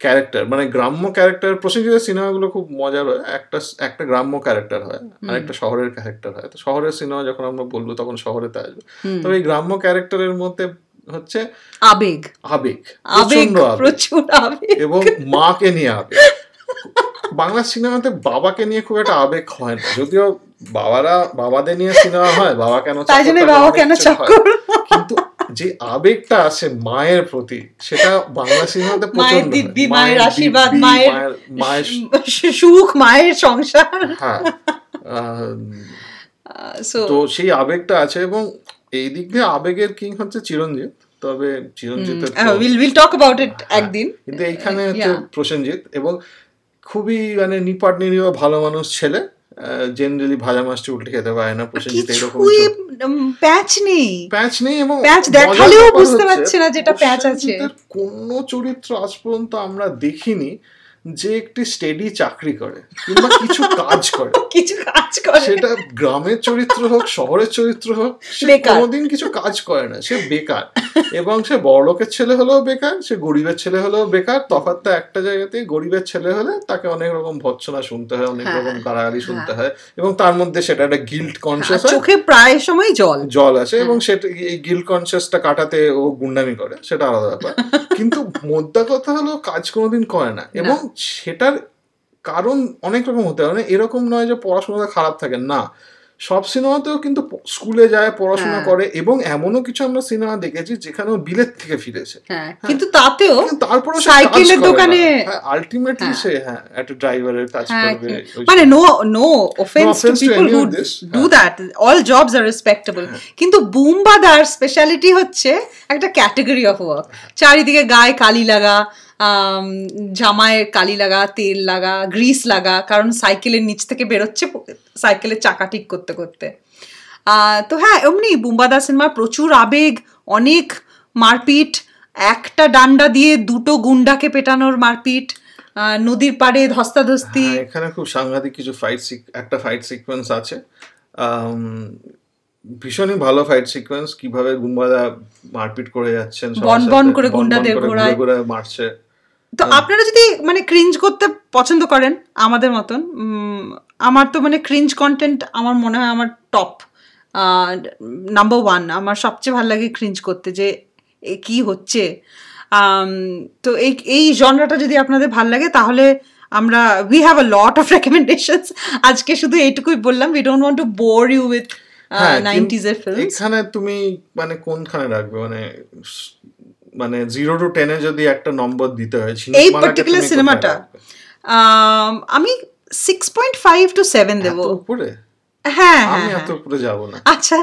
character মানে গ্রাম্য ক্যারেক্টার প্রসেনজিতের সিনেমাগুলো খুব মজার হয়। একটা একটা গ্রাম্য ক্যারেক্টার হয় আর একটা শহরের ক্যারেক্টার হয়। তো শহরের সিনেমা যখন আমরা বলব তখন শহরেতে আসবে। তবে এই গ্রাম্য ক্যারেক্টারের মধ্যে হচ্ছে আবেগ। আবেগ আবেগ প্রচুর আবেগ। এবং মাকে নিয়ে আবেগ। বাংলা সিনেমাতে বাবাকে নিয়ে খুব একটা আবেগ হয় না। যদিও বাবারা বাবাদের নিয়ে সিনেমা হয় বাবা কেন তাই জন্য বাবা কেন চক্কর কিন্তু যে আবেগটা আছে মায়ের প্রতি সেটা বাংলা সিনেমাতে মায়ের দিব্যি মায়ের আশীর্বাদ মায়ের মায়ের সুখ মায়ের সংসার। হ্যাঁ। তো সেই আবেগটা আছে এবং এই দিক দিয়ে আবেগের কিং হচ্ছে চিরঞ্জিত তবে Chiranjeet will will talk about it একদিন। কিন্তু এইখানে হচ্ছে প্রসেনজিৎ এবং খুবই মানে নিপাট নিরীহ ভালো মানুষ ছেলে জেনারেলি ভাজা মাছটি উল্টে খেতে পারে না প্রসেনজিৎ এরকম প্যাচ নেই প্যাচ নেই এবং প্যাচ দেখালেও বুঝতে পারছে না যেটা প্যাচ আছে। কোনো চরিত্র আজ পর্যন্ত আমরা দেখিনি যে একটি স্টেডি চাকরি করে কিংবা কিছু কাজ করে কিছু কাজ করে। সেটা গ্রামের চরিত্র হোক শহরের চরিত্র হোক সে। কোনোদিন কিছু কাজ করে না সে বেকার। এবং সে বড়লোকের ছেলে হলেও বেকার সে গরিবের ছেলে হলেও বেকার তফাৎটা একটা জায়গাতেই গরিবের ছেলে হলে তাকে অনেক রকম ভৎসনা শুনতে হয় অনেক হ্যাঁ, রকম গালাগালি শুনতে হয় এবং তার মধ্যে সেটা একটা গিল্ট আর কনসিয়াস চোখে প্রায় সময় জল। জল আছে এবং সেটা এই গিল কনসিয়াসটা কাটাতে ও গুন্ডামি করে সেটা আলাদা ব্যাপার। কিন্তু মোদ্দা কথা হলো কাজ কোনোদিন করে না। এবং সেটার কারণ অনেক রকম হতে পারে। মানে এরকম নয় যে পড়াশোনাটা খারাপ থাকে না। সব সিনেমাতেও কিন্তু স্কুলে যায় পড়াশোনা হ্যাঁ। করে এবং এমনও কিছু আমরা সিনেমা দেখেছি যেখানে ও বিলেত থেকে ফিরেছে। হ্যাঁ কিন্তু তাতেও তারপরে সাইকেলের দোকানে- আলটিমেটলি সে হ্যাঁ একটা ড্রাইভারের কাজ হ্যাঁ, করবে। মানে no no offence to people who do হ্যাঁ। That all jobs are respectable কিন্তু বুমবাদার স্পেশালিটি হচ্ছে একটা ক্যাটাগরি অফ ওয়ার্ক চারিদিকে গায়ে কালি লাগা জামায় কালি লাগা তেল লাগা গ্রিস লাগা কারণ সাইকেলের নিচ থেকে বেরোচ্ছে সাইকেলের চাকা ঠিক করতে করতে। তো হ্যাঁ এমনি বুম্বাদা সিনেমা প্রচুর আবেগ অনেক মারপিট একটা ডান্ডা দিয়ে দুটো গুন্ডাকে পেটানোর মারপিট নদীর পাড়ে ধস্তাধস্তি। হ্যাঁ, এখানে খুব সাংঘাতিক কিছু ফাইট একটা ফাইট সিকোয়েন্স আছে। ভীষণই ভালো ফাইট সিকোয়েন্স কীভাবে গুম্বাদা মারপিট করে যাচ্ছেন বন বন করে গুন্ডাদের ঘুরে মারছে। তো আপনারা যদি মানে ক্রিঞ্জ করতে পছন্দ করেন আমাদের মতন আমার তো মানে ক্রিঞ্জ কন্টেন্ট আমার মনে হয় আমার টপ নাম্বার ওয়ান আমার সবচেয়ে ভালো লাগে ক্রিঞ্জ করতে যে কি হচ্ছে? তো এই এই জনরাটা যদি আপনাদের ভালো লাগে তাহলে আমরা we have a lot of recommendations আজকে শুধু এইটুকুই বললাম we don't want to bore you with nineties এর ফিল্ম এখানে তুমি মানে কোনখানে রাখবে? মানে মানে জিরো টু টেনে যদি একটা নম্বর দিতে হয় এই পার্টিকুলার সিনেমাটা আমি six point five to seven দেবো। উপরে? হ্যাঁ আমি হ্যাঁ। এত উপরে যাব না। আচ্ছা।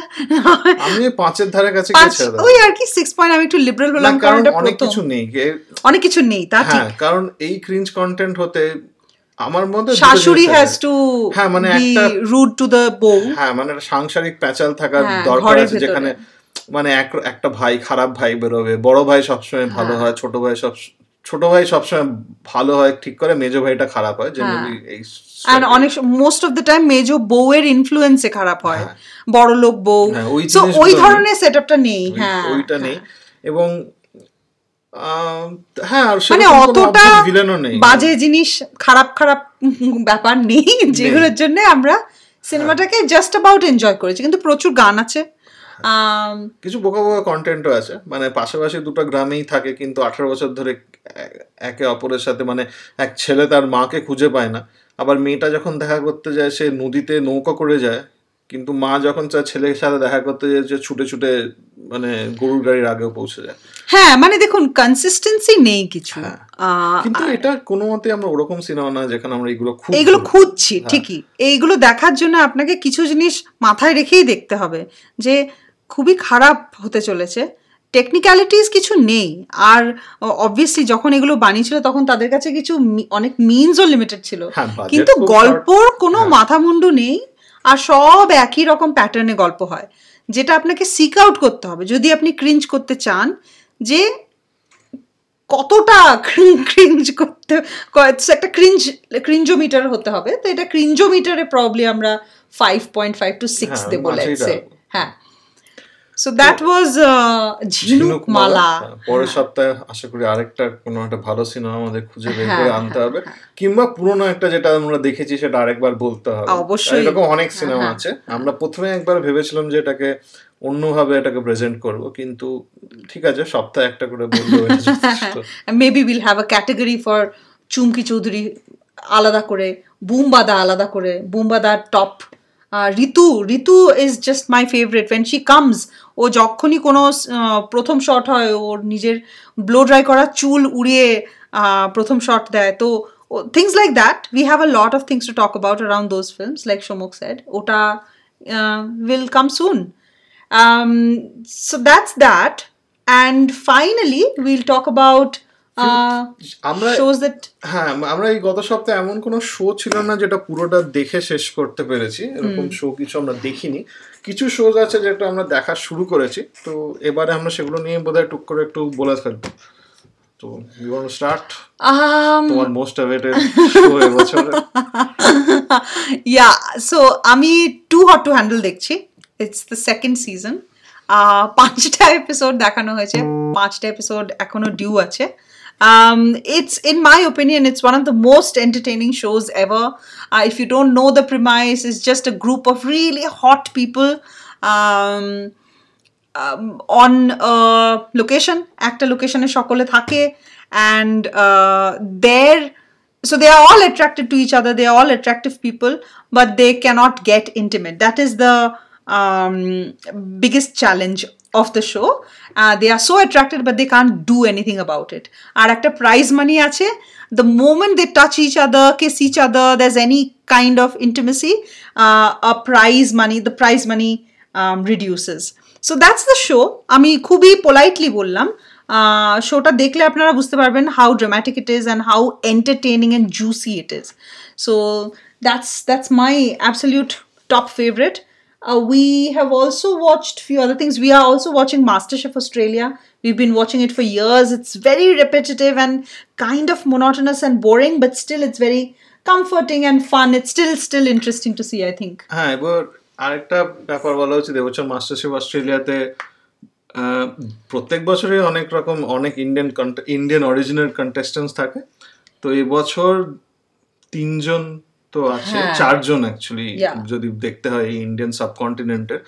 আমি পাঁচের ধারে কাছে পাঁচ ওই আর কি সিক্স পয়েন্ট আমি একটু লিবারেল হলাম কারণ অনেক কিছু নেই। অনেক কিছু নেই তা ঠিক। হ্যাঁ কারণ এই ক্রিঞ্জ কন্টেন্ট হতে আমার মধ্যে শাশুড়ি হ্যাজ টু হ্যাঁ, মানে বি একটা- রুড টু দ্য বউ। হ্যাঁ মানে একটা সাংসারিক প্যাচাল থাকার হ্যাঁ, দরকার আছে যেখানে মানে এক একটা ভাই খারাপ ভাই বেরোবে বড় ভাই সবসময় ভালো হ্যাঁ। হয় ছোট ভাই সব ছোট ভাই সবসময় ভালো হয় ঠিক করে মেজো ভাইটা খারাপ হয় জেনারেলি এই আর অনেক মোস্ট অফ দ্য টাইম মেজো বউয়ের ইনফ্লুয়েন্সে খারাপ হয়। বড় লোক বউ। হ্যাঁ, ওই সো ওই। ধরনের সেটআপটা নেই হ্যাঁ। ওইটা নেই। এবং হ্যাঁ মানে অতটা নেই। বাজে জিনিস খারাপ খারাপ ব্যাপার নেই যেগুলোর জন্য আমরা সিনেমাটাকে জাস্ট অ্যাবাউট এনজয় করেছি। কিন্তু প্রচুর গান আছে। কিছু বোকা বোকা কন্টেন্টও আছে। মানে পাশাপাশি দুটো গ্রামেই থাকে কিন্তু আঠারো বছর ধরে একে অপরের সাথে মানে এক ছেলে তার মাকে খুঁজে পায় না। আবার মেয়েটা যখন দেখা করতে যায় সে নদীতে নৌকা করে যায় কিন্তু মা যখন তার ছেলের সাথে দেখা করতে যে ছুটে ছুটে মানে গরুর গাড়ির আগেও পৌঁছে যায়। হ্যাঁ মানে দেখুন কনসিস্টেন্সি নেই কিছু। হ্যাঁ। কিন্তু এটা কোনো মতে আমরা ওরকম সিনেমা না যেখানে আমরা এগুলো খুব এইগুলো খুঁজছি ঠিকই। এইগুলো দেখার জন্য আপনাকে কিছু জিনিস মাথায় রেখেই দেখতে হবে যে খুবই খারাপ হতে চলেছে। টেকনিক্যালিটিস কিছু নেই। আর অবভিয়াসলি যখন এগুলো বানিয়েছিল তখন তাদের কাছে কিছু অনেক মিনসও লিমিটেড ছিল। হ্যাঁ, কিন্তু গল্পর কোনো হ্যাঁ। মাথা মুন্ডু নেই। আর সব একই রকম প্যাটার্নে গল্প হয়। যেটা আপনাকে সিক আউট করতে হবে। যদি আপনি ক্রিঞ্জ করতে চান যে কতটা ক্রিঞ্জ করতে একটা ক্রিঞ্জ ক্রিঞ্জোমিটার হতে হবে। তো এটা ক্রিঞ্জোমিটারে প্রবলি আমরা five point five to six দেবো লেটসে হ্যাঁ। So that was Jhinuk Mala হ্যাঁ, পরের সপ্তাহে আশা করি আরেকটা কোনো একটা ভালো সিনেমা আমাদের খুঁজে বের হ্যাঁ, করে আনতে হবে। কিংবা পুরোনো একটা যেটা আমরা দেখেছি সেটা আরেকবার বলতে হবে। অবশ্যই। এরকম অনেক সিনেমা হ্যাঁ, আছে। আমরা প্রথমে একবার ভেবেছিলাম যে এটাকে অন্যভাবে এটাকে প্রেজেন্ট করব কিন্তু ঠিক আছে সপ্তাহে একটা করে বলব maybe will have a category for Chumki Chowdhury আলাদা করে বুমবাদা আলাদা করে Boombada top Ritu Ritu is just my favourite when she comes ও যখনই কোনো আহ, প্রথম শট হয় ওর নিজের ব্লো ড্রাই করা চুল উড়িয়ে আহ, প্রথম শট দেয়। তো things like that we have a lot of things to talk about around those films like Shomak said ওটা will come soon um, so that's that. And finally we'll talk about uh, আমরা হ্যাঁ আমরা এই গত সপ্তাহে এমন কোনো show ছিল না যেটা পুরোটা দেখে শেষ করতে পেরেছি। এরকম শো কিছু আমরা দেখিনি। কিছু শোজ আছে যেটা আমরা দেখা শুরু করেছি। তো এবারে আমরা সেগুলো নিয়ে বোধহয় টুক করে একটু বলে ফেলব। তো ইউ ওয়ান্ট স্টার্ট তোমার মোস্ট অ্যাভেটেড শো এবছর? Yeah so আমি টু হট টু হ্যান্ডেল দেখছি। ইটস দ্য সেকেন্ড সিজন পাঁচটা এপিসোড দেখানো হয়েছে। পাঁচটা এপিসোড এখনও ডিউ আছে। um, it's in my opinion it's one of the most entertaining shows ever uh, if you don't know the premise it's just a group of really hot people um, um, on a location একটা লোকেশনে সকলে থাকে and uh, there so they are all attracted to each other they are all attractive people but they cannot get intimate that is the um, biggest challenge of the show uh, they are so attracted but they can't do anything about it আর একটা prize money আছে the moment they touch each other kiss each other there's any kind of intimacy uh, a prize money the prize money um, reduces so that's the show আমি খুবই politely বললাম শোটা দেখলে আপনারা বুঝতে পারবেন how dramatic it is and how entertaining and juicy it is so that's that's my absolute top favourite Uh, we have also watched few other things. We are also watching MasterChef Australia. We've been watching it for years. It's very repetitive and kind of monotonous and boring, but still it's very comforting and fun. It's still still interesting to see, I think. হ্যাঁ এবার আরেকটা ব্যাপার বলা উচিত এবছর MasterChef অস্ট্রেলিয়াতে প্রত্যেক বছরই অনেক রকম অনেক ইন্ডিয়ান ইন্ডিয়ান অরিজিনাল কন্টেস্টেন্টস থাকে তো এবছর তিনজন তো আছে হ্যাঁ। চারজন অ্যাকচুয়ালি যদি দেখতে হয় এই ইন্ডিয়ান সাবকন্টিনেন্টের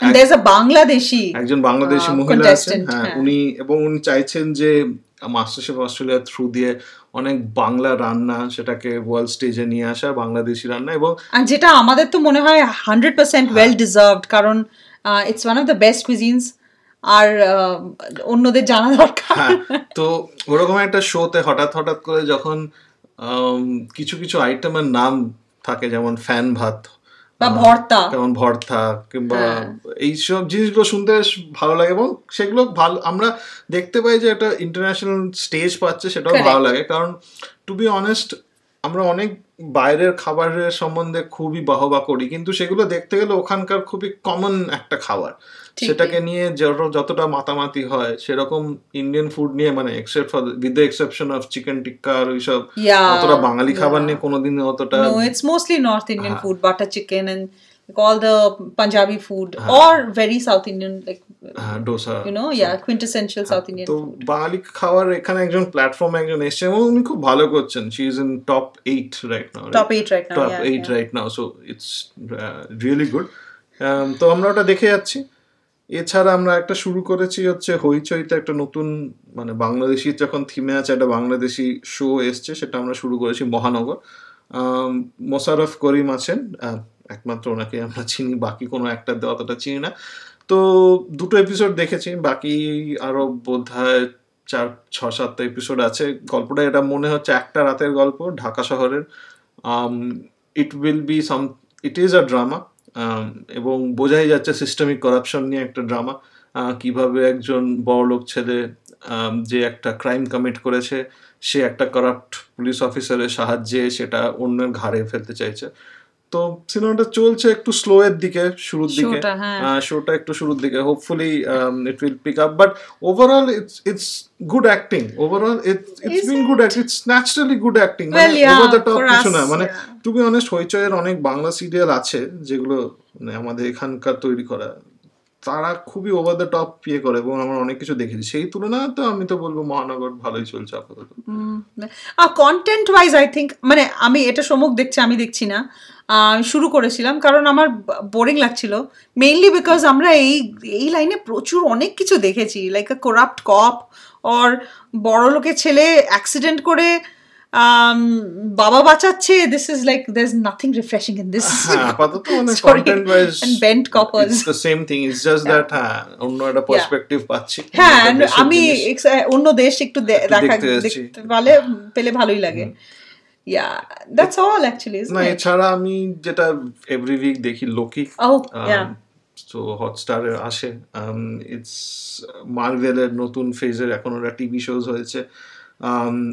And there's a Bangladeshi. একজন বাংলাদেশি মহিলা আছেন হ্যাঁ হ্যাঁ। উনি এবং উনি চাইছেন যে মাস্টারশেফ অস্ট্রেলিয়ার থ্রু দিয়ে অনেক বাংলা রান্না সেটাকে ওয়ার্ল্ড স্টেজে নিয়ে আসা বাংলাদেশি রান্না এবং যেটা আমাদের তো মনে হয় হান্ড্রেড পার্সেন্ট ওয়েল ডিজার্ভড কারণ it's one of the best cuisines আর আহ, অন্যদের জানা দরকার হ্যাঁ তো ওরকম একটা শোতে হঠাৎ হঠাৎ করে যখন কিছু কিছু আইটেমের নাম থাকে যেমন ফ্যান ভাত বা ভর্তা। যেমন ভর্তা কিংবা হ্যাঁ। এইসব জিনিসগুলো শুনতে ভালো লাগে এবং সেগুলো ভালো আমরা দেখতে পাই যে একটা ইন্টারন্যাশনাল স্টেজ পাচ্ছে সেটাও ভালো লাগে। কারণ টু বি অনেস্ট আমরা অনেক বাইরের খাবারের সম্বন্ধে খুবই বাহবা করি কিন্তু সেগুলো দেখতে গেলে ওখানকার খুবই কমন একটা খাবার। সেটাকে নিয়ে যত- যতটা মাতামাতি হয় সেরকম ইন্ডিয়ান ফুড নিয়ে মানে except for with the exception of chicken tikka আর ওইসব অতটা বাঙালি খাবার নিয়ে কোনোদিন অতটা mostly North Indian Uh-huh. food, butter chicken and like all the Punjabi food Uh-huh. or very South Indian, like dosa you know, yeah, quintessential South Indian তো food. বাঙালি খাবার এখানে একজন প্ল্যাটফর্মে একজন এসছে এবং উনি খুব ভালো করছেন she is in top eight right now Top eight right now. Top eight. Right now so it's really good তো আমরা ওটা দেখে যাচ্ছি এছাড়া আমরা একটা শুরু করেছি হচ্ছে হইচইতে একটা নতুন মানে বাংলাদেশি যখন থিমে আছে একটা বাংলাদেশি শো এসছে সেটা আমরা শুরু করেছি মহানগর আম, মোশাররফ করিম আছেন একমাত্র ওনাকে আমরা চিনি, বাকি কোনো একটা দেওয়া অতটা চিনি না। তো দুটো এপিসোড দেখেছি, বাকি আরও বোধ হয় চার ছ সাতটা এপিসোড আছে। গল্পটা এটা মনে হচ্ছে একটা রাতের গল্প, ঢাকা শহরের। It will be some it is a drama এবং বোঝাই যাচ্ছে সিস্টেমিক করাপশন নিয়ে একটা ড্রামা কীভাবে একজন বড়লোক ছেলে যে একটা ক্রাইম কমিট করেছে, সে একটা করাপ্ট পুলিশ অফিসারের সাহায্যে সেটা অন্যের ঘাড়ে ফেলতে চাইছে। তো সিনেমাটা চলছে একটু স্লো এর দিকে শুরুর দিকে। Show টা, হ্যাঁ। শোটা একটু শুরুর দিকে। Hopefully it will pick up but overall it's it's good acting overall it's it's been good acting it's naturally good acting মানে ওভার দ্য টপ কিছু না। মানে তুমি টু বি অনেস্ট হইচয়ের অনেক বাংলা সিরিয়াল আছে যেগুলো মানে আমাদের এখানকার তৈরি করা। তারা খুবই ওভার দ্য টপ ইয়ে করে এবং আমরা অনেক কিছু দেখেছি সেই তুলনায় তো আমি তো বলব মহানগর ভালোই চলছে আপাতত। কন্টেন্ট ওয়াইজ আই থিঙ্ক মানে আমি এটা সমুখ দেখছি, আমি দেখছি না। শুরু করেছিলাম, কারণ আমার বোরিং লাগছিল। মেইনলি বিকজ আমরা এই এই লাইনে প্রচুর অনেক কিছু দেখেছি like a corrupt cop or বড় লোকের ছেলে অ্যাক্সিডেন্ট করে বাবা বাঁচাচ্ছে this is like there is nothing refreshing in this হ্যাঁ আপাতত মানে Sorry. And bent coppers. Same thing just that হ্যাঁ অন্য একটা পার্সপেক্টিভ পাচ্ছি। হ্যাঁ আমি অন্য দেশ একটু দেখা দেখতে পারলে পেলে ভালোই লাগে। ইয়া দ্যাটস অল অ্যাকচুয়ালি না এছাড়া আমি যেটা এভরি উইক দেখি লোকি yeah. তো হটস্টারে আসে। ইটস মার্ভেলের নতুন ফেজের এখন ওরা টিভি শোজ হয়েছে। Um,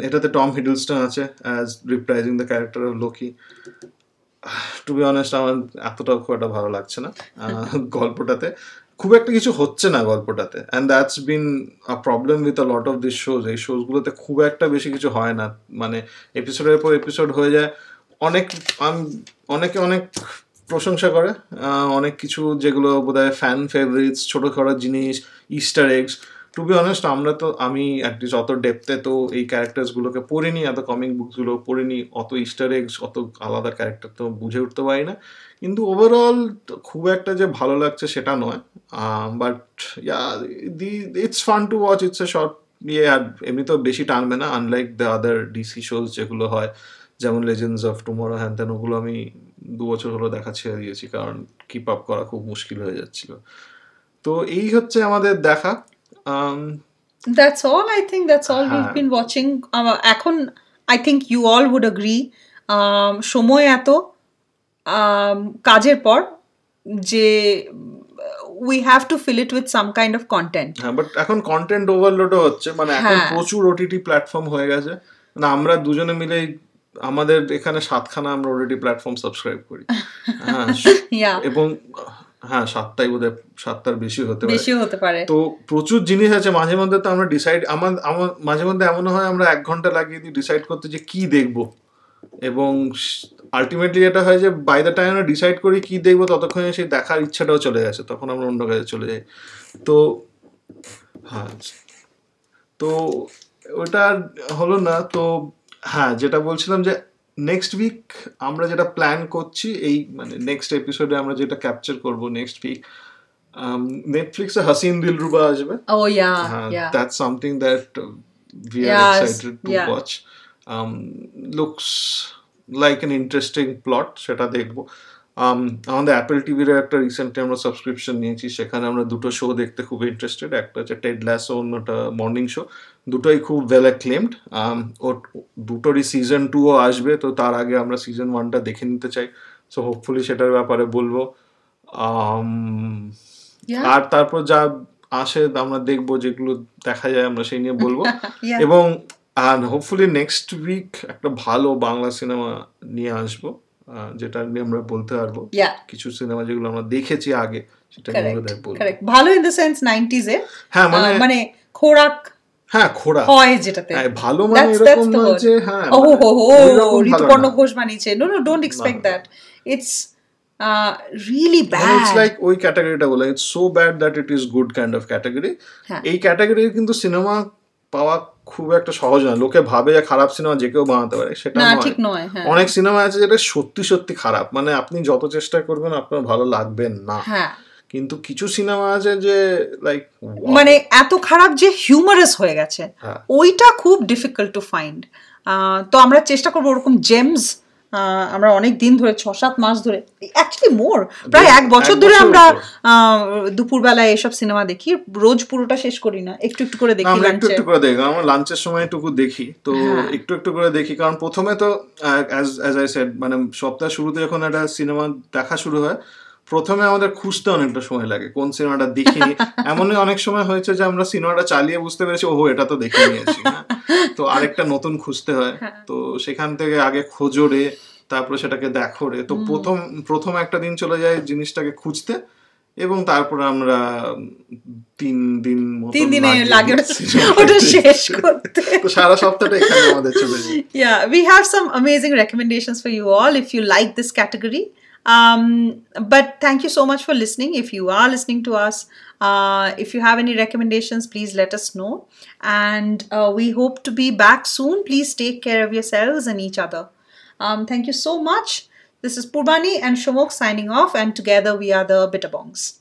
এটাতে টম হিডলস্টন আছে as reprising the character of Loki to be honest আমার এতটাও খুব একটা ভালো লাগছে না গল্পটাতে। খুব একটা কিছু হচ্ছে না গল্পটাতে and that's been a problem with a lot of this shows এই শোজগুলোতে খুব একটা বেশি কিছু হয় না মানে এপিসোডের পর এপিসোড হয়ে যায় অনেক অনেকে অনেক প্রশংসা করে অনেক কিছু যেগুলো বোধহয় ফ্যান ফেভারিটস ছোটো খাটো জিনিস Easter eggs to be honest আমরা তো, আমি অ্যাটলিস্ট অত ডেপথে তো এই ক্যারেক্টার্সগুলোকে পড়িনি, এত কমিক বুকসগুলো পড়িনি, অত ইস্টার এগস অত আলাদা ক্যারেক্টার তো বুঝে উঠতে পারি না। কিন্তু ওভারঅল খুব একটা যে ভালো লাগছে সেটা নয়। But the it's fun to watch it's a short ইয়ে আর এমনি তো বেশি টানবে না unlike the other DC shows যেগুলো হয়, যেমন লেজেন্ডস অফ টুমোরো হ্যান ত্যান, ওগুলো আমি দু বছর হলো দেখা ছেড়ে দিয়েছি কারণ কিপ আপ করা খুব মুশকিল হয়ে যাচ্ছিল। তো এই হচ্ছে আমাদের দেখা। Um, That's all. I think that's all we've হ্যাঁ। been watching. Uh, এখন I think you all would agree. Um, সময় এত um, কাজের পর যে we have to fill it with some kind of content. হ্যাঁ বাট এখন কন্টেন্ট ওভারলোডও হচ্ছে মানে এখন হ্যাঁ। প্রচুর ওটিটি প্ল্যাটফর্ম হয়ে গেছে না আমরা দুজনে মিলে আমাদের এখানে সাতখানা আমরা ওটিটি প্ল্যাটফর্ম সাবস্ক্রাইব করি হ্যাঁ এবং হ্যাঁ সাতটাই বোধহয় সাতটার বেশি হতে পারে। বেশিও হতে পারে। তো প্রচুর জিনিস আছে মাঝে মধ্যে তো আমরা ডিসাইড আমার আমার মাঝে মধ্যে এমন হয় আমরা এক ঘণ্টা লাগিয়ে দিই ডিসাইড করতে যে কি দেখব। এবং আলটিমেটলি এটা হয় যে বাই দ্য টাইম আমরা ডিসাইড করি কি দেখব ততক্ষণে সেই দেখার ইচ্ছাটাও চলে গেছে তখন আমরা অন্য কাজে চলে যাই। তো হ্যাঁ তো ওটা হলো না তো হ্যাঁ যেটা বলছিলাম যে নেক্সট উইক আমরা যেটা প্ল্যান করছি এই মানে নেক্সট এপিসোডে আমরা যেটা ক্যাপচার করব নেক্সট উইক নেটফ্লিক্সে হাসিন দিলরুবা আসবে ও yeah that's something that we are excited we are Yes, excited to yeah. watch. Looks like an interesting plot সেটা দেখব আমাদের অ্যাপেল টিভির একটা রিসেন্টলি আমরা সাবস্ক্রিপশন নিয়েছি সেখানে আমরা দুটো শো দেখতে খুব ইন্টারেস্টেড একটা হচ্ছে টেড ল্যাসো অন্যটা মর্নিং শো দুটোই খুব ওয়েল অ্যাক্লেমড ওর দুটোরই সিজন টুও আসবে তো তার আগে আমরা সিজন ওয়ানটা দেখে নিতে চাই সো হোপফুলি সেটার ব্যাপারে বলব Um, আর তারপর যা আসে আমরা দেখব যেগুলো দেখা যায় আমরা সেই নিয়ে বলব এবং আর হোপফুলি নেক্সট উইক একটা ভালো বাংলা সিনেমা নিয়ে আসব যেটা নিয়ে আমরা বলতে পারব। কিছু সিনেমা যেগুলো আমরা দেখেছি আগে সেটা. বলব। ভালো ইন দ্য সেন্স নাইনটিজে হ্যাঁ মানে মানে খোরাক হ্যাঁ খোড়া হয় যেটাতে। হ্যাঁ, ভালো মানে এরকম word. যে হ্যাঁ ও মানে হো হো ঋতুপর্ণ ঘোষ বানিয়েছে। No no. Don't expect that it's really মানে ইটস লাইক ওই ক্যাটাগরিটা বলে it's so bad that it is good kind of category. এই ক্যাটাগরির কিন্তু সিনেমা পাওয়া খুব একটা সহজ নয়। লোকে ভাবে যে খারাপ সিনেমা যে কেউ বানাতে পারে সেটা নয়। ঠিক নয় হ্যাঁ। অনেক সিনেমা আছে যেটা সত্যি সত্যি খারাপ। মানে আপনি যত চেষ্টা করবেন আপনার ভালো লাগবে না। হ্যাঁ। কিন্তু কিছু সিনেমা আছে যে লাইক মানে এত খারাপ যে হিউমারাস হয়ে গেছে। হ্যাঁ। ওইটা খুব ডিফিকাল্ট টু ফাইন্ড তো আমরা চেষ্টা করব ওরকম জেমস আমরা অনেক দিন ধরে ছ সাত মাস ধরে অ্যাকচুয়ালি মোর প্রায় এক বছর ধরে আমরা দুপুরবেলায় এসব সিনেমা দেখি রোজ পুরোটা শেষ করি না একটু একটু করে দেখি আমরা একটু একটু করে দেখি আমরা লাঞ্চের সময় একটু দেখি তো হ্যাঁ। একটু একটু করে দেখি কারণ প্রথমে তো অ্যাজ অ্যাজ আই সেড মানে সপ্তাহ শুরুতে যখন একটা সিনেমা দেখা শুরু হয় প্রথমে আমাদের খুঁজতে অনেকটা সময় লাগে কোন সিনেমাটা দেখিনি এমনই অনেক সময় হয়েছে যে আমরা সিনেমাটা চালিয়ে বুঝতে পেরেছি ওহো এটা তো দেখে নিয়েছি হ্যাঁ। তো আরেকটা নতুন খুঁজতে হয় হ্যাঁ। তো সেখান থেকে আগে খোঁজরে তারপরে সেটাকে দেখো রে তো প্রথম প্রথম একটা দিন চলে যায় জিনিসটাকে খুঁজতে এবং তারপরে আমরা তিন দিন তিন দিনে লাগে ওটা। শেষ করতে তো সারা সপ্তাহটা এখানে আমাদের চলে যায় yeah, we have some amazing recommendations for you all if you like this category. Um, but thank you so much for listening. If you are listening to us, uh, if you have any recommendations, please let us know. And uh, we hope to be back soon. Please take care of yourselves and each other. Um, thank you so much. This is Purbani and Shomok signing off, and together we are the Bitterbongs.